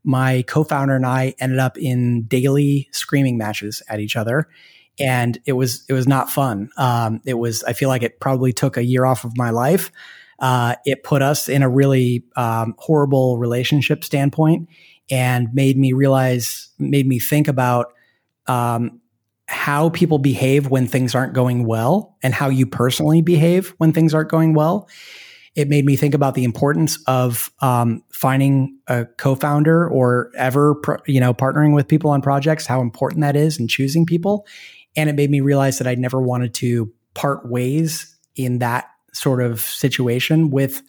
B: my co-founder and I ended up in daily screaming matches at each other and it was it was not fun. Um, it was I feel like it probably took a year off of my life. uh, it put us in a really um, horrible relationship standpoint and made me realize, made me think about um, how people behave when things aren't going well and how you personally behave when things aren't going well. It made me think about the importance of um, finding a co-founder or ever, you know, partnering with people on projects, how important that is and choosing people. And it made me realize that I never wanted to part ways in that sort of situation with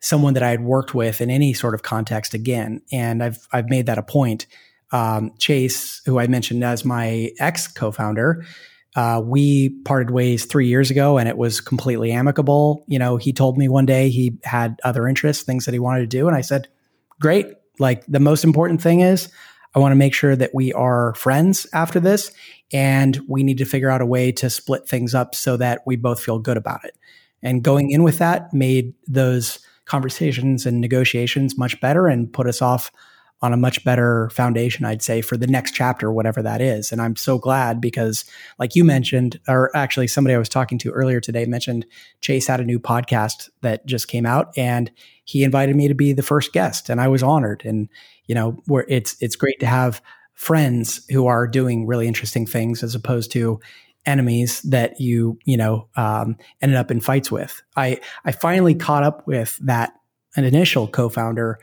B: someone that I had worked with in any sort of context again. And I've I've made that a point. Um, Chase, who I mentioned as my ex co-founder, uh, we parted ways three years ago, and it was completely amicable. You know, he told me one day he had other interests, things that he wanted to do, and I said, "Great." Like the most important thing is, I want to make sure that we are friends after this, and we need to figure out a way to split things up so that we both feel good about it. And going in with that made those conversations and negotiations much better and put us off on a much better foundation, I'd say, for the next chapter, whatever that is. And I'm so glad because, like you mentioned, or actually somebody I was talking to earlier today mentioned Chase had a new podcast that just came out and he invited me to be the first guest. And I was honored. And, you know, where it's it's great to have friends who are doing really interesting things as opposed to enemies that you you know um, ended up in fights with. I I finally caught up with that an initial co-founder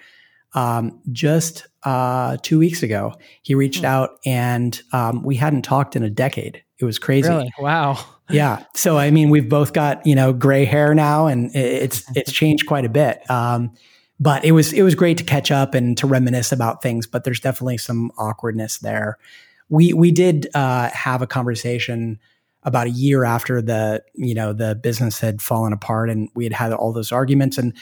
B: um, just uh, two weeks ago. He reached hmm. out and um, we hadn't talked in a decade. It was crazy.
A: Really? Wow.
B: yeah. So I mean, we've both got you know gray hair now, and it's it's changed quite a bit. Um, but it was it was great to catch up and to reminisce about things. But there's definitely some awkwardness there. We we did uh, have a conversation about a year after the you know the business had fallen apart and we had had all those arguments and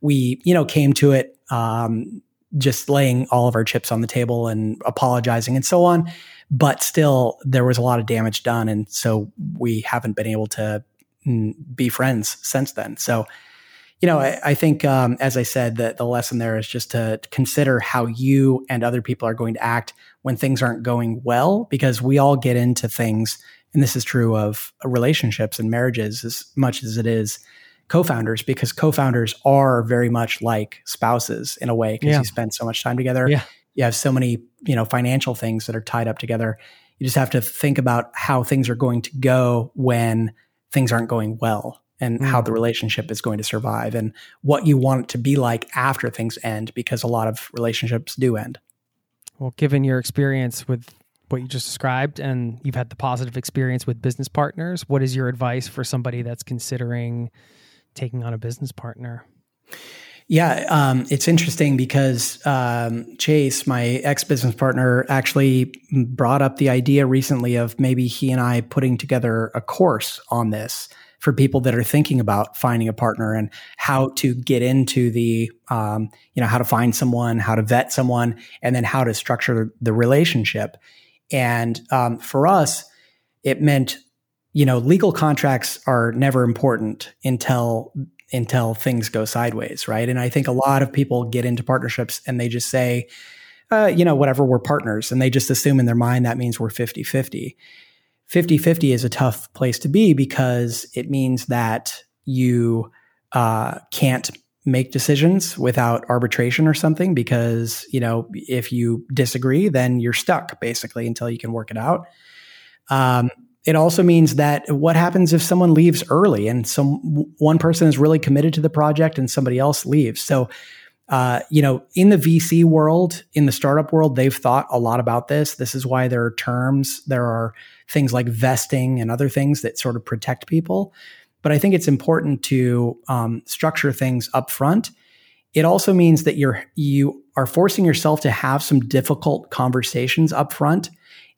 B: we you know came to it um, just laying all of our chips on the table and apologizing and so on but still there was a lot of damage done and so we haven't been able to mm, be friends since then so you know i, I think um, as i said that the lesson there is just to consider how you and other people are going to act when things aren't going well because we all get into things and this is true of relationships and marriages as much as it is co-founders because co-founders are very much like spouses in a way because yeah. you spend so much time together yeah. you have so many you know financial things that are tied up together you just have to think about how things are going to go when things aren't going well and mm. how the relationship is going to survive and what you want it to be like after things end because a lot of relationships do end
A: well given your experience with what you just described and you've had the positive experience with business partners, what is your advice for somebody that's considering taking on a business partner?
B: Yeah, um, it's interesting because um, Chase, my ex business partner, actually brought up the idea recently of maybe he and I putting together a course on this for people that are thinking about finding a partner and how to get into the, um, you know, how to find someone, how to vet someone, and then how to structure the relationship. And um, for us, it meant, you know, legal contracts are never important until until things go sideways, right? And I think a lot of people get into partnerships and they just say, uh, you know, whatever, we're partners. And they just assume in their mind that means we're 50 50. 50 50 is a tough place to be because it means that you uh, can't make decisions without arbitration or something because you know if you disagree then you're stuck basically until you can work it out. Um, it also means that what happens if someone leaves early and some one person is really committed to the project and somebody else leaves? So uh, you know in the vc world in the startup world they've thought a lot about this. This is why there are terms there are things like vesting and other things that sort of protect people but I think it's important to um, structure things up front. It also means that you're you are forcing yourself to have some difficult conversations up front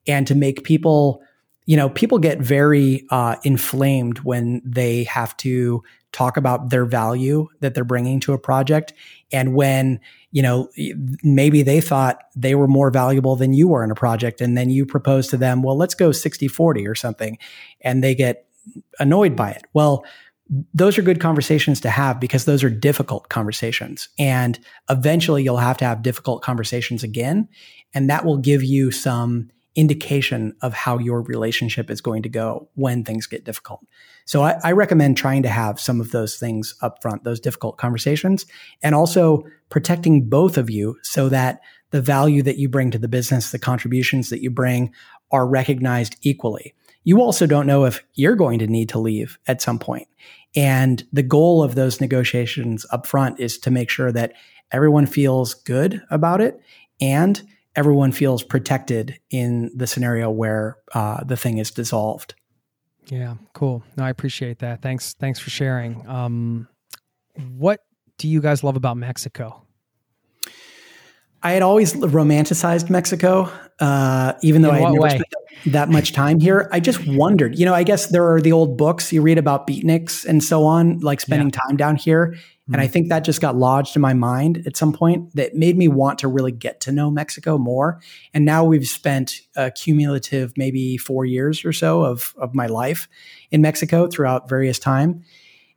B: and to make people, you know, people get very uh, inflamed when they have to talk about their value that they're bringing to a project and when you know maybe they thought they were more valuable than you were in a project and then you propose to them well let's go 60 40 or something and they get annoyed by it. Well, those are good conversations to have because those are difficult conversations. And eventually you'll have to have difficult conversations again. And that will give you some indication of how your relationship is going to go when things get difficult. So I, I, recommend trying to have some of those things up front, those difficult conversations, and also protecting both of you so that the value that you bring to the business, the contributions that you bring are recognized equally. You also don't know if you're going to need to leave at some point. And the goal of those negotiations up front is to make sure that everyone feels good about it and everyone feels protected in the scenario where uh, the thing is dissolved.
A: Yeah, cool. No, I appreciate that. Thanks. Thanks for sharing. Um, what do you guys love about Mexico?
B: I had always romanticized Mexico, uh, even though I had never way? spent that much time here. I just wondered, you know, I guess there are the old books you read about beatniks and so on, like spending yeah. time down here. And I mm-hmm. think that just got lodged in my mind at some point that made me want to really get to know Mexico more. And now we've spent a cumulative maybe four years or so of, of my life in Mexico throughout various time.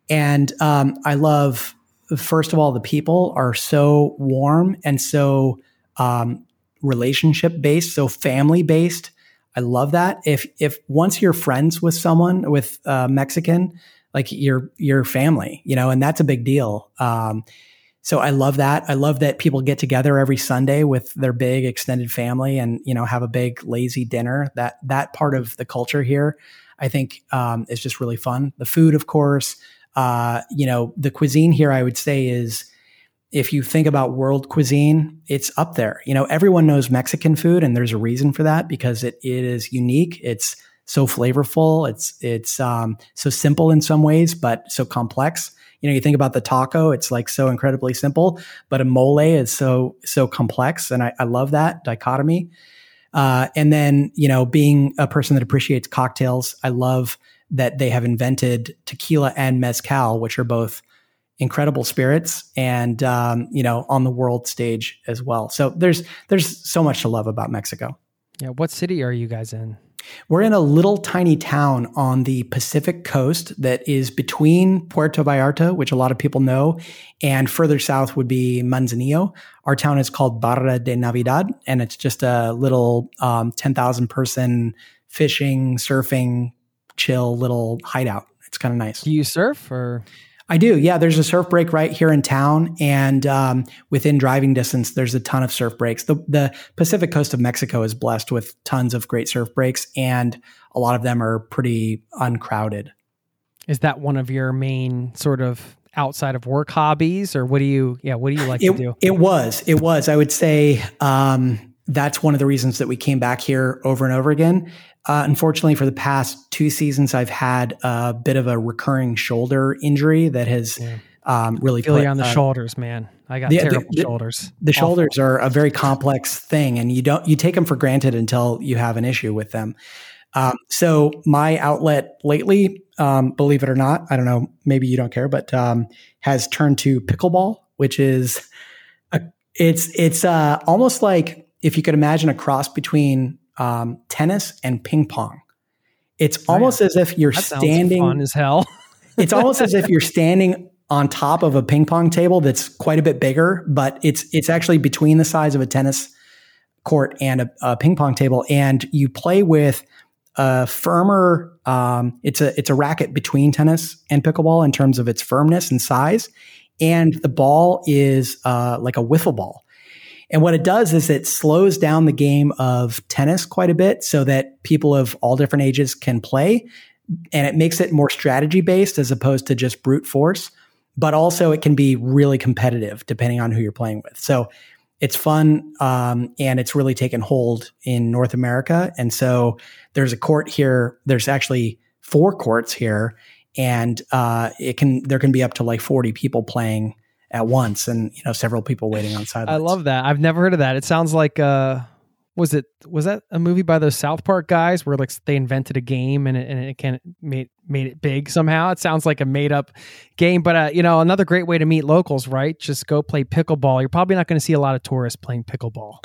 B: And um, I love first of all, the people are so warm and so um, relationship based, so family based. I love that. If if once you're friends with someone with uh, Mexican, like your your family, you know, and that's a big deal. Um, so I love that. I love that people get together every Sunday with their big extended family and you know have a big lazy dinner. That that part of the culture here, I think, um, is just really fun. The food, of course, uh, you know, the cuisine here, I would say, is if you think about world cuisine, it's up there. You know, everyone knows Mexican food, and there's a reason for that because it, it is unique. It's so flavorful. It's it's um, so simple in some ways, but so complex. You know, you think about the taco; it's like so incredibly simple, but a mole is so so complex, and I, I love that dichotomy. Uh, and then, you know, being a person that appreciates cocktails, I love that they have invented tequila and mezcal, which are both incredible spirits and um, you know on the world stage as well. So there's there's so much to love about Mexico.
A: Yeah, what city are you guys in?
B: We're in a little tiny town on the Pacific coast that is between Puerto Vallarta, which a lot of people know, and further south would be Manzanillo. Our town is called Barra de Navidad, and it's just a little um, 10,000 person fishing, surfing, chill little hideout. It's kind of nice.
A: Do you surf or?
B: I do. Yeah, there's a surf break right here in town, and um, within driving distance, there's a ton of surf breaks. The the Pacific coast of Mexico is blessed with tons of great surf breaks, and a lot of them are pretty uncrowded.
A: Is that one of your main sort of outside of work hobbies, or what do you? Yeah, what do you like
B: it,
A: to do?
B: It was. It was. I would say. Um, that's one of the reasons that we came back here over and over again. Uh, unfortunately, for the past two seasons, I've had a bit of a recurring shoulder injury that has yeah. um, really
A: feel put, you on the uh, shoulders, man. I got the, terrible the, shoulders.
B: The, shoulders are a very complex thing, and you don't you take them for granted until you have an issue with them. Um, so my outlet lately, um, believe it or not, I don't know, maybe you don't care, but um, has turned to pickleball, which is a, it's it's uh, almost like if you could imagine a cross between um, tennis and ping pong. It's oh, almost as if you're
A: that
B: standing
A: fun as hell.
B: it's almost as if you're standing on top of a ping pong table that's quite a bit bigger, but it's it's actually between the size of a tennis court and a, a ping pong table, and you play with a firmer. Um, it's a it's a racket between tennis and pickleball in terms of its firmness and size, and the ball is uh, like a wiffle ball. And what it does is it slows down the game of tennis quite a bit so that people of all different ages can play. And it makes it more strategy based as opposed to just brute force. But also, it can be really competitive depending on who you're playing with. So it's fun um, and it's really taken hold in North America. And so there's a court here. There's actually four courts here, and uh, it can there can be up to like 40 people playing at once and you know several people waiting on sidelines.
A: I love that. I've never heard of that. It sounds like uh was it was that a movie by those South Park guys where like they invented a game and it, and it can made made it big somehow? It sounds like a made up game, but uh, you know another great way to meet locals, right? Just go play pickleball. You're probably not going to see a lot of tourists playing pickleball.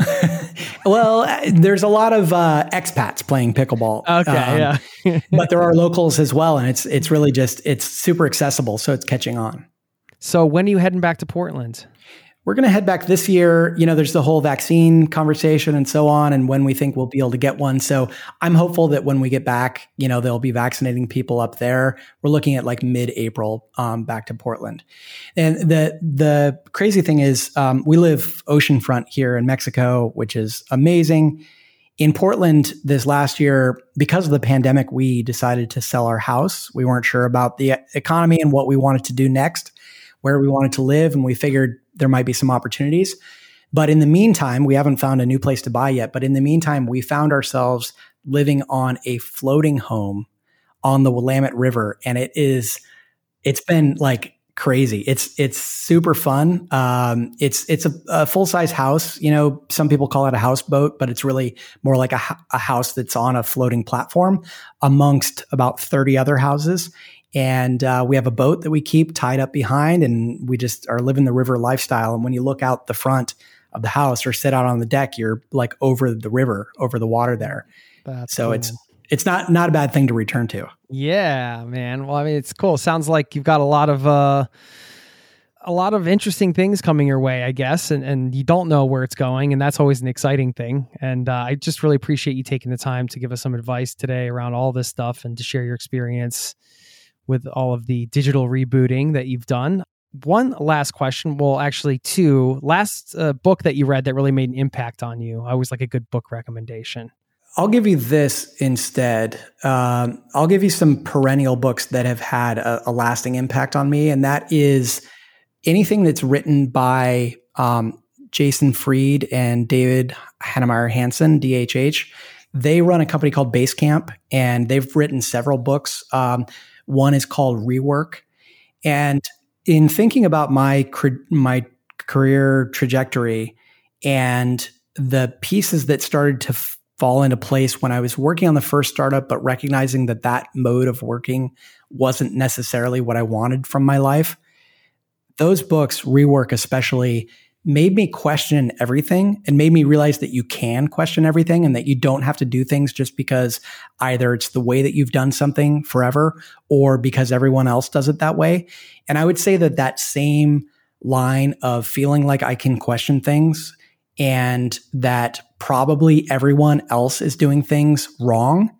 B: well, uh, there's a lot of uh, expats playing pickleball.
A: Okay, um,
B: yeah, but there are locals as well, and it's it's really just it's super accessible, so it's catching on.
A: So when are you heading back to Portland?
B: we're going to head back this year. You know, there's the whole vaccine conversation and so on, and when we think we'll be able to get one. So I'm hopeful that when we get back, you know, they'll be vaccinating people up there. We're looking at like mid-April um, back to Portland. And the the crazy thing is, um, we live oceanfront here in Mexico, which is amazing. In Portland this last year, because of the pandemic, we decided to sell our house. We weren't sure about the economy and what we wanted to do next, where we wanted to live, and we figured there might be some opportunities. But in the meantime, we haven't found a new place to buy yet. But in the meantime, we found ourselves living on a floating home on the Willamette River. And it is, it's been like crazy. It's, it's super fun. Um, it's, it's a, a full size house. You know, some people call it a houseboat, but it's really more like a, a house that's on a floating platform amongst about 30 other houses and uh, we have a boat that we keep tied up behind and we just are living the river lifestyle. And when you look out the front of the house or sit out on the deck you're like over the river over the water there. That's so cool. it's it's not not a bad thing to return to.
A: Yeah man. Well i mean it's cool. Sounds like you've got a lot of uh a lot of interesting things coming your way, I guess, and, and you don't know where it's going, and that's always an exciting thing. And uh, I just really appreciate you taking the time to give us some advice today around all this stuff and to share your experience with all of the digital rebooting that you've done. One last question. Well, actually, two. Last uh, book that you read that really made an impact on you. I always like a good book recommendation.
B: I'll give you this instead. Um, I'll give you some perennial books that have had a, a, lasting impact on me, and that is anything that's written by um, Jason Fried and David Heinemeier Hansson, DHH. They run a company called Basecamp, and they've written several books. Um, one is called Rework. And in thinking about my my career trajectory and the pieces that started to fall into place when I was working on the first startup, but recognizing that that mode of working wasn't necessarily what I wanted from my life. Those books, Rework especially, made me question everything and made me realize that you can question everything and that you don't have to do things just because either it's the way that you've done something forever or because everyone else does it that way. And I would say that that same line of feeling like I can question things and that probably everyone else is doing things wrong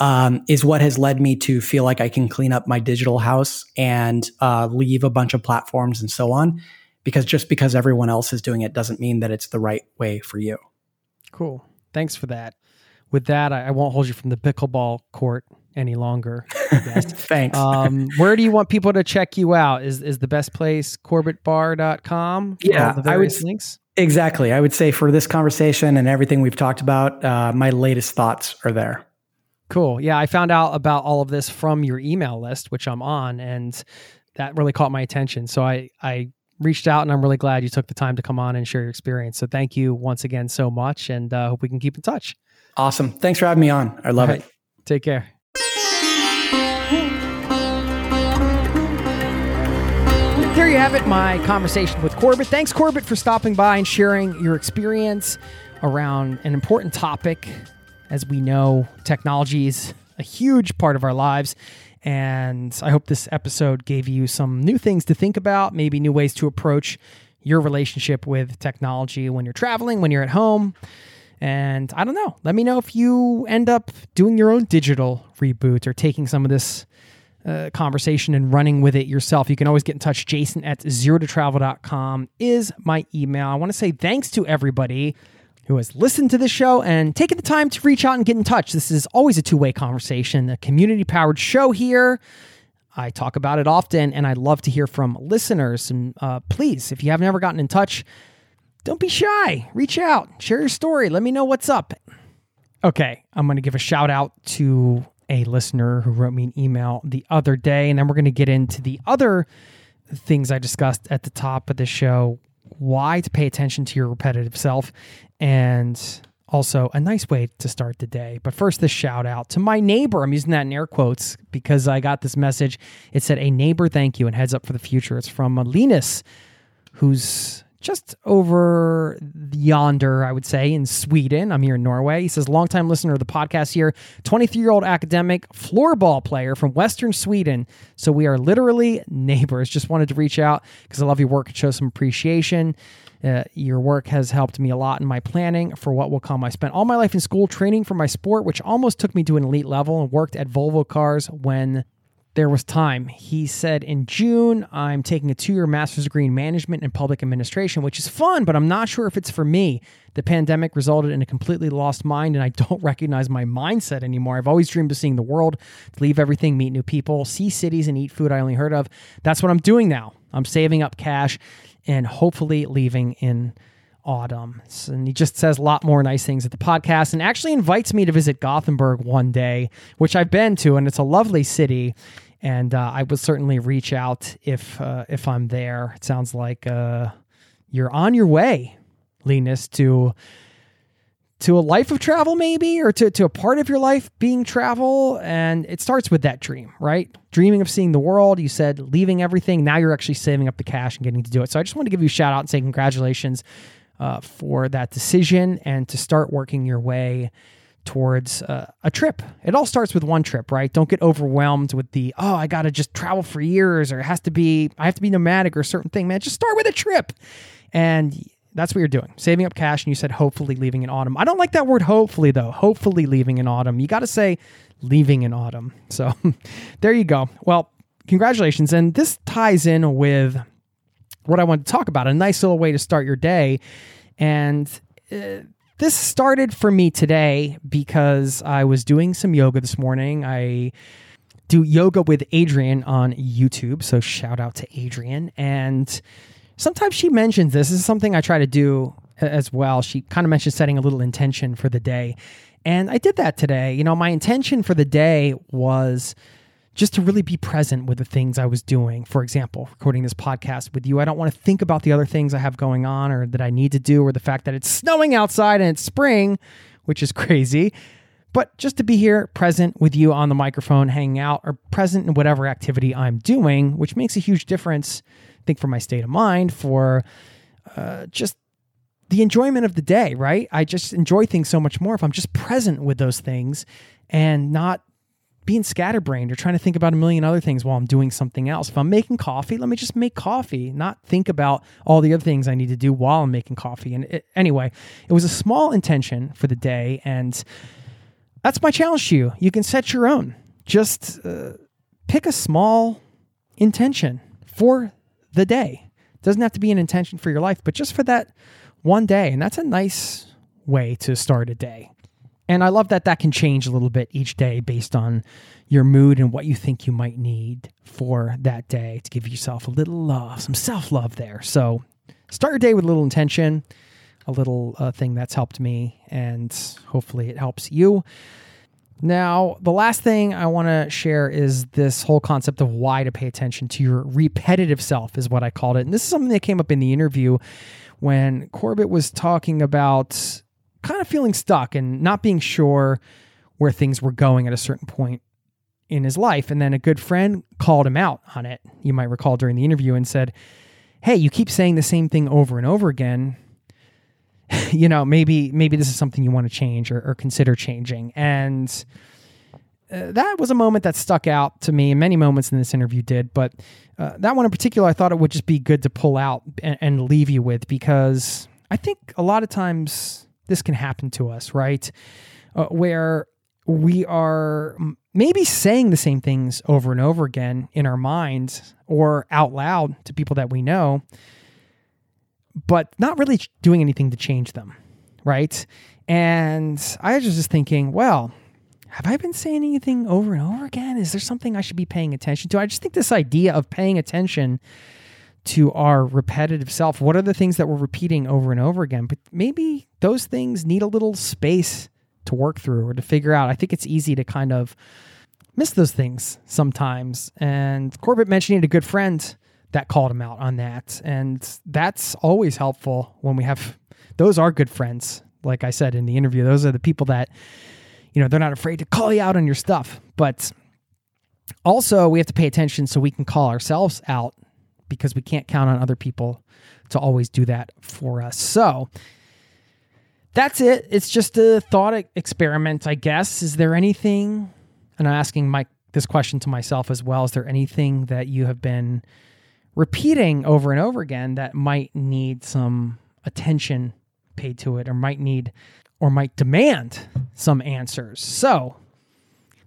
B: um, is what has led me to feel like I can clean up my digital house and uh, leave a bunch of platforms and so on because just because everyone else is doing it doesn't mean that it's the right way for you.
A: Cool. Thanks for that. With that, I, I won't hold you from the pickleball court any longer.
B: Thanks. Um,
A: where do you want people to check you out? Is is the best place corbettbarr.com?
B: Yeah, the various
A: I would, links.
B: Exactly. I would say for this conversation and everything we've talked about, uh, my latest thoughts are there.
A: Cool. Yeah, I found out about all of this from your email list, which I'm on, and that really caught my attention. So I I reached out and I'm really glad you took the time to come on and share your experience. So thank you once again so much and uh, hope we can keep in touch.
B: Awesome. Thanks for having me on. I love right. it.
A: Take care. There you have it, my conversation with Corbett. Thanks, Corbett, for stopping by and sharing your experience around an important topic. As we know, technology is a huge part of our lives and I hope this episode gave you some new things to think about, maybe new ways to approach your relationship with technology when you're traveling, when you're at home. And I don't know. Let me know if you end up doing your own digital reboot or taking some of this uh, conversation and running with it yourself. You can always get in touch. Jason at zerototravel.com is my email. I want to say thanks to everybody who has listened to the show and taken the time to reach out and get in touch. This is always a two way conversation, a community powered show here. I talk about it often, and I love to hear from listeners. And uh, please, if you have never gotten in touch, don't be shy. Reach out, share your story, let me know what's up. Okay, I'm going to give a shout out to a listener who wrote me an email the other day, and then we're going to get into the other things I discussed at the top of the show why to pay attention to your repetitive self and also a nice way to start the day. But first, this shout out to my neighbor. I'm using that in air quotes because I got this message. It said, A neighbor, thank you, and heads up for the future. It's from Linus, who's just over yonder, I would say, in Sweden. I'm here in Norway. He says, longtime listener of the podcast here, 23 year old academic, floorball player from Western Sweden. So we are literally neighbors. Just wanted to reach out because I love your work and show some appreciation. Uh, your work has helped me a lot in my planning for what will come. I spent all my life in school training for my sport, which almost took me to an elite level, and worked at Volvo Cars when there was time. He said in June, I'm taking a two year master's degree in management and public administration, which is fun, but I'm not sure if it's for me. The pandemic resulted in a completely lost mind, and I don't recognize my mindset anymore. I've always dreamed of seeing the world, to leave everything, meet new people, see cities, and eat food I only heard of. That's what I'm doing now. I'm saving up cash and hopefully leaving in autumn. And he just says a lot more nice things at the podcast and actually invites me to visit Gothenburg one day, which I've been to, and it's a lovely city and uh, I would certainly reach out if uh, if I'm there. It sounds like uh, you're on your way, Linus, to to a life of travel, maybe, or to, to a part of your life being travel. And it starts with that dream, right? Dreaming of seeing the world. You said leaving everything. Now you're actually saving up the cash and getting to do it. So I just want to give you a shout out and say congratulations uh, for that decision and to start working your way towards uh, a trip. It all starts with one trip, right? Don't get overwhelmed with the, oh, I got to just travel for years or it has to be, I have to be nomadic or a certain thing, man. Just start with a trip. And that's what you're doing, saving up cash. And you said hopefully leaving in autumn. I don't like that word hopefully, though. Hopefully leaving in autumn. You got to say leaving in autumn. So there you go. Well, congratulations. And this ties in with what I want to talk about a nice little way to start your day. And uh, this started for me today because I was doing some yoga this morning. I do yoga with Adriene on YouTube, so shout out to Adriene. And sometimes she mentions this. This is something I try to do as well. She kind of mentioned setting a little intention for the day. And I did that today. You know, my intention for the day was just to really be present with the things I was doing. For example, recording this podcast with you, I don't want to think about the other things I have going on or that I need to do or the fact that it's snowing outside and it's spring, which is crazy. But just to be here present with you on the microphone, hanging out, or present in whatever activity I'm doing, which makes a huge difference, I think, for my state of mind, for uh, just the enjoyment of the day, right? I just enjoy things so much more if I'm just present with those things and not being scatterbrained or trying to think about a million other things while I'm doing something else. If I'm making coffee, let me just make coffee, not think about all the other things I need to do while I'm making coffee. And it, anyway, it was a small intention for the day. And that's my challenge to you. You can set your own. Just uh, pick a small intention for the day. It doesn't have to be an intention for your life, but just for that one day. And that's a nice way to start a day. And I love that that can change a little bit each day based on your mood and what you think you might need for that day to give yourself a little love, some self love there. So start your day with a little intention, a little uh, thing that's helped me, and hopefully it helps you. Now, the last thing I want to share is this whole concept of why to pay attention to your repetitive self, is what I called it. And this is something that came up in the interview when Corbett was talking about kind of feeling stuck and not being sure where things were going at a certain point in his life. And then a good friend called him out on it, you might recall during the interview, and said, Hey, you keep saying the same thing over and over again. you know, maybe maybe this is something you want to change or, or consider changing. And uh, that was a moment that stuck out to me, and many moments in this interview did. But uh, that one in particular, I thought it would just be good to pull out and, and leave you with because I think a lot of times this can happen to us, right? Uh, where we are maybe saying the same things over and over again in our minds or out loud to people that we know, but not really doing anything to change them, right? And I was just thinking, well, have I been saying anything over and over again? Is there something I should be paying attention to? I just think this idea of paying attention to our repetitive self. What are the things that we're repeating over and over again? But maybe those things need a little space to work through or to figure out. I think it's easy to kind of miss those things sometimes. And Corbett mentioned a good friend that called him out on that. And that's always helpful when we have those are good friends. Like I said in the interview, those are the people that, you know, they're not afraid to call you out on your stuff. But also, we have to pay attention so we can call ourselves out because we can't count on other people to always do that for us. So that's it. It's just a thought experiment, I guess. Is there anything, and I'm asking Mike this question to myself as well, is there anything that you have been repeating over and over again that might need some attention paid to it or might need or might demand some answers? So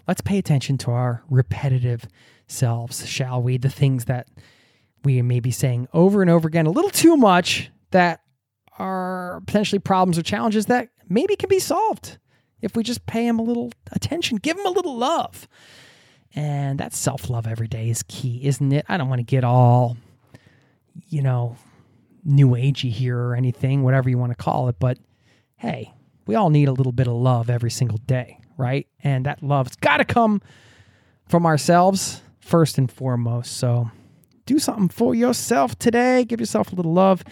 A: let's pay attention to our repetitive selves, shall we? The things that we may be saying over and over again a little too much that are potentially problems or challenges that maybe can be solved if we just pay them a little attention, give them a little love. And that self love every day is key, isn't it? I don't want to get all, you know, new agey here or anything, whatever you want to call it. But hey, we all need a little bit of love every single day, right? And that love's got to come from ourselves first and foremost. So do something for yourself today. Give yourself a little love.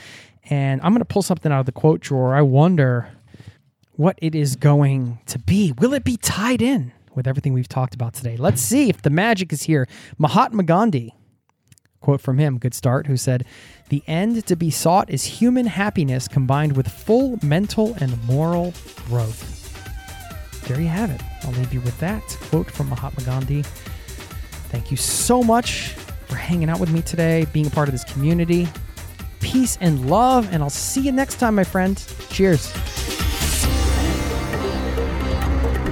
A: And I'm going to pull something out of the quote drawer. I wonder what it is going to be. Will it be tied in with everything we've talked about today? Let's see if the magic is here. Mahatma Gandhi, quote from him, good start, who said, The end to be sought is human happiness combined with full mental and moral growth. There you have it. I'll leave you with that quote from Mahatma Gandhi. Thank you so much for hanging out with me today, being a part of this community. Peace and love, and I'll see you next time, my friend. Cheers.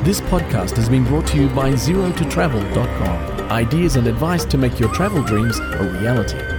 C: This podcast has been brought to you by ZeroToTravel.com. Ideas and advice to make your travel dreams a reality.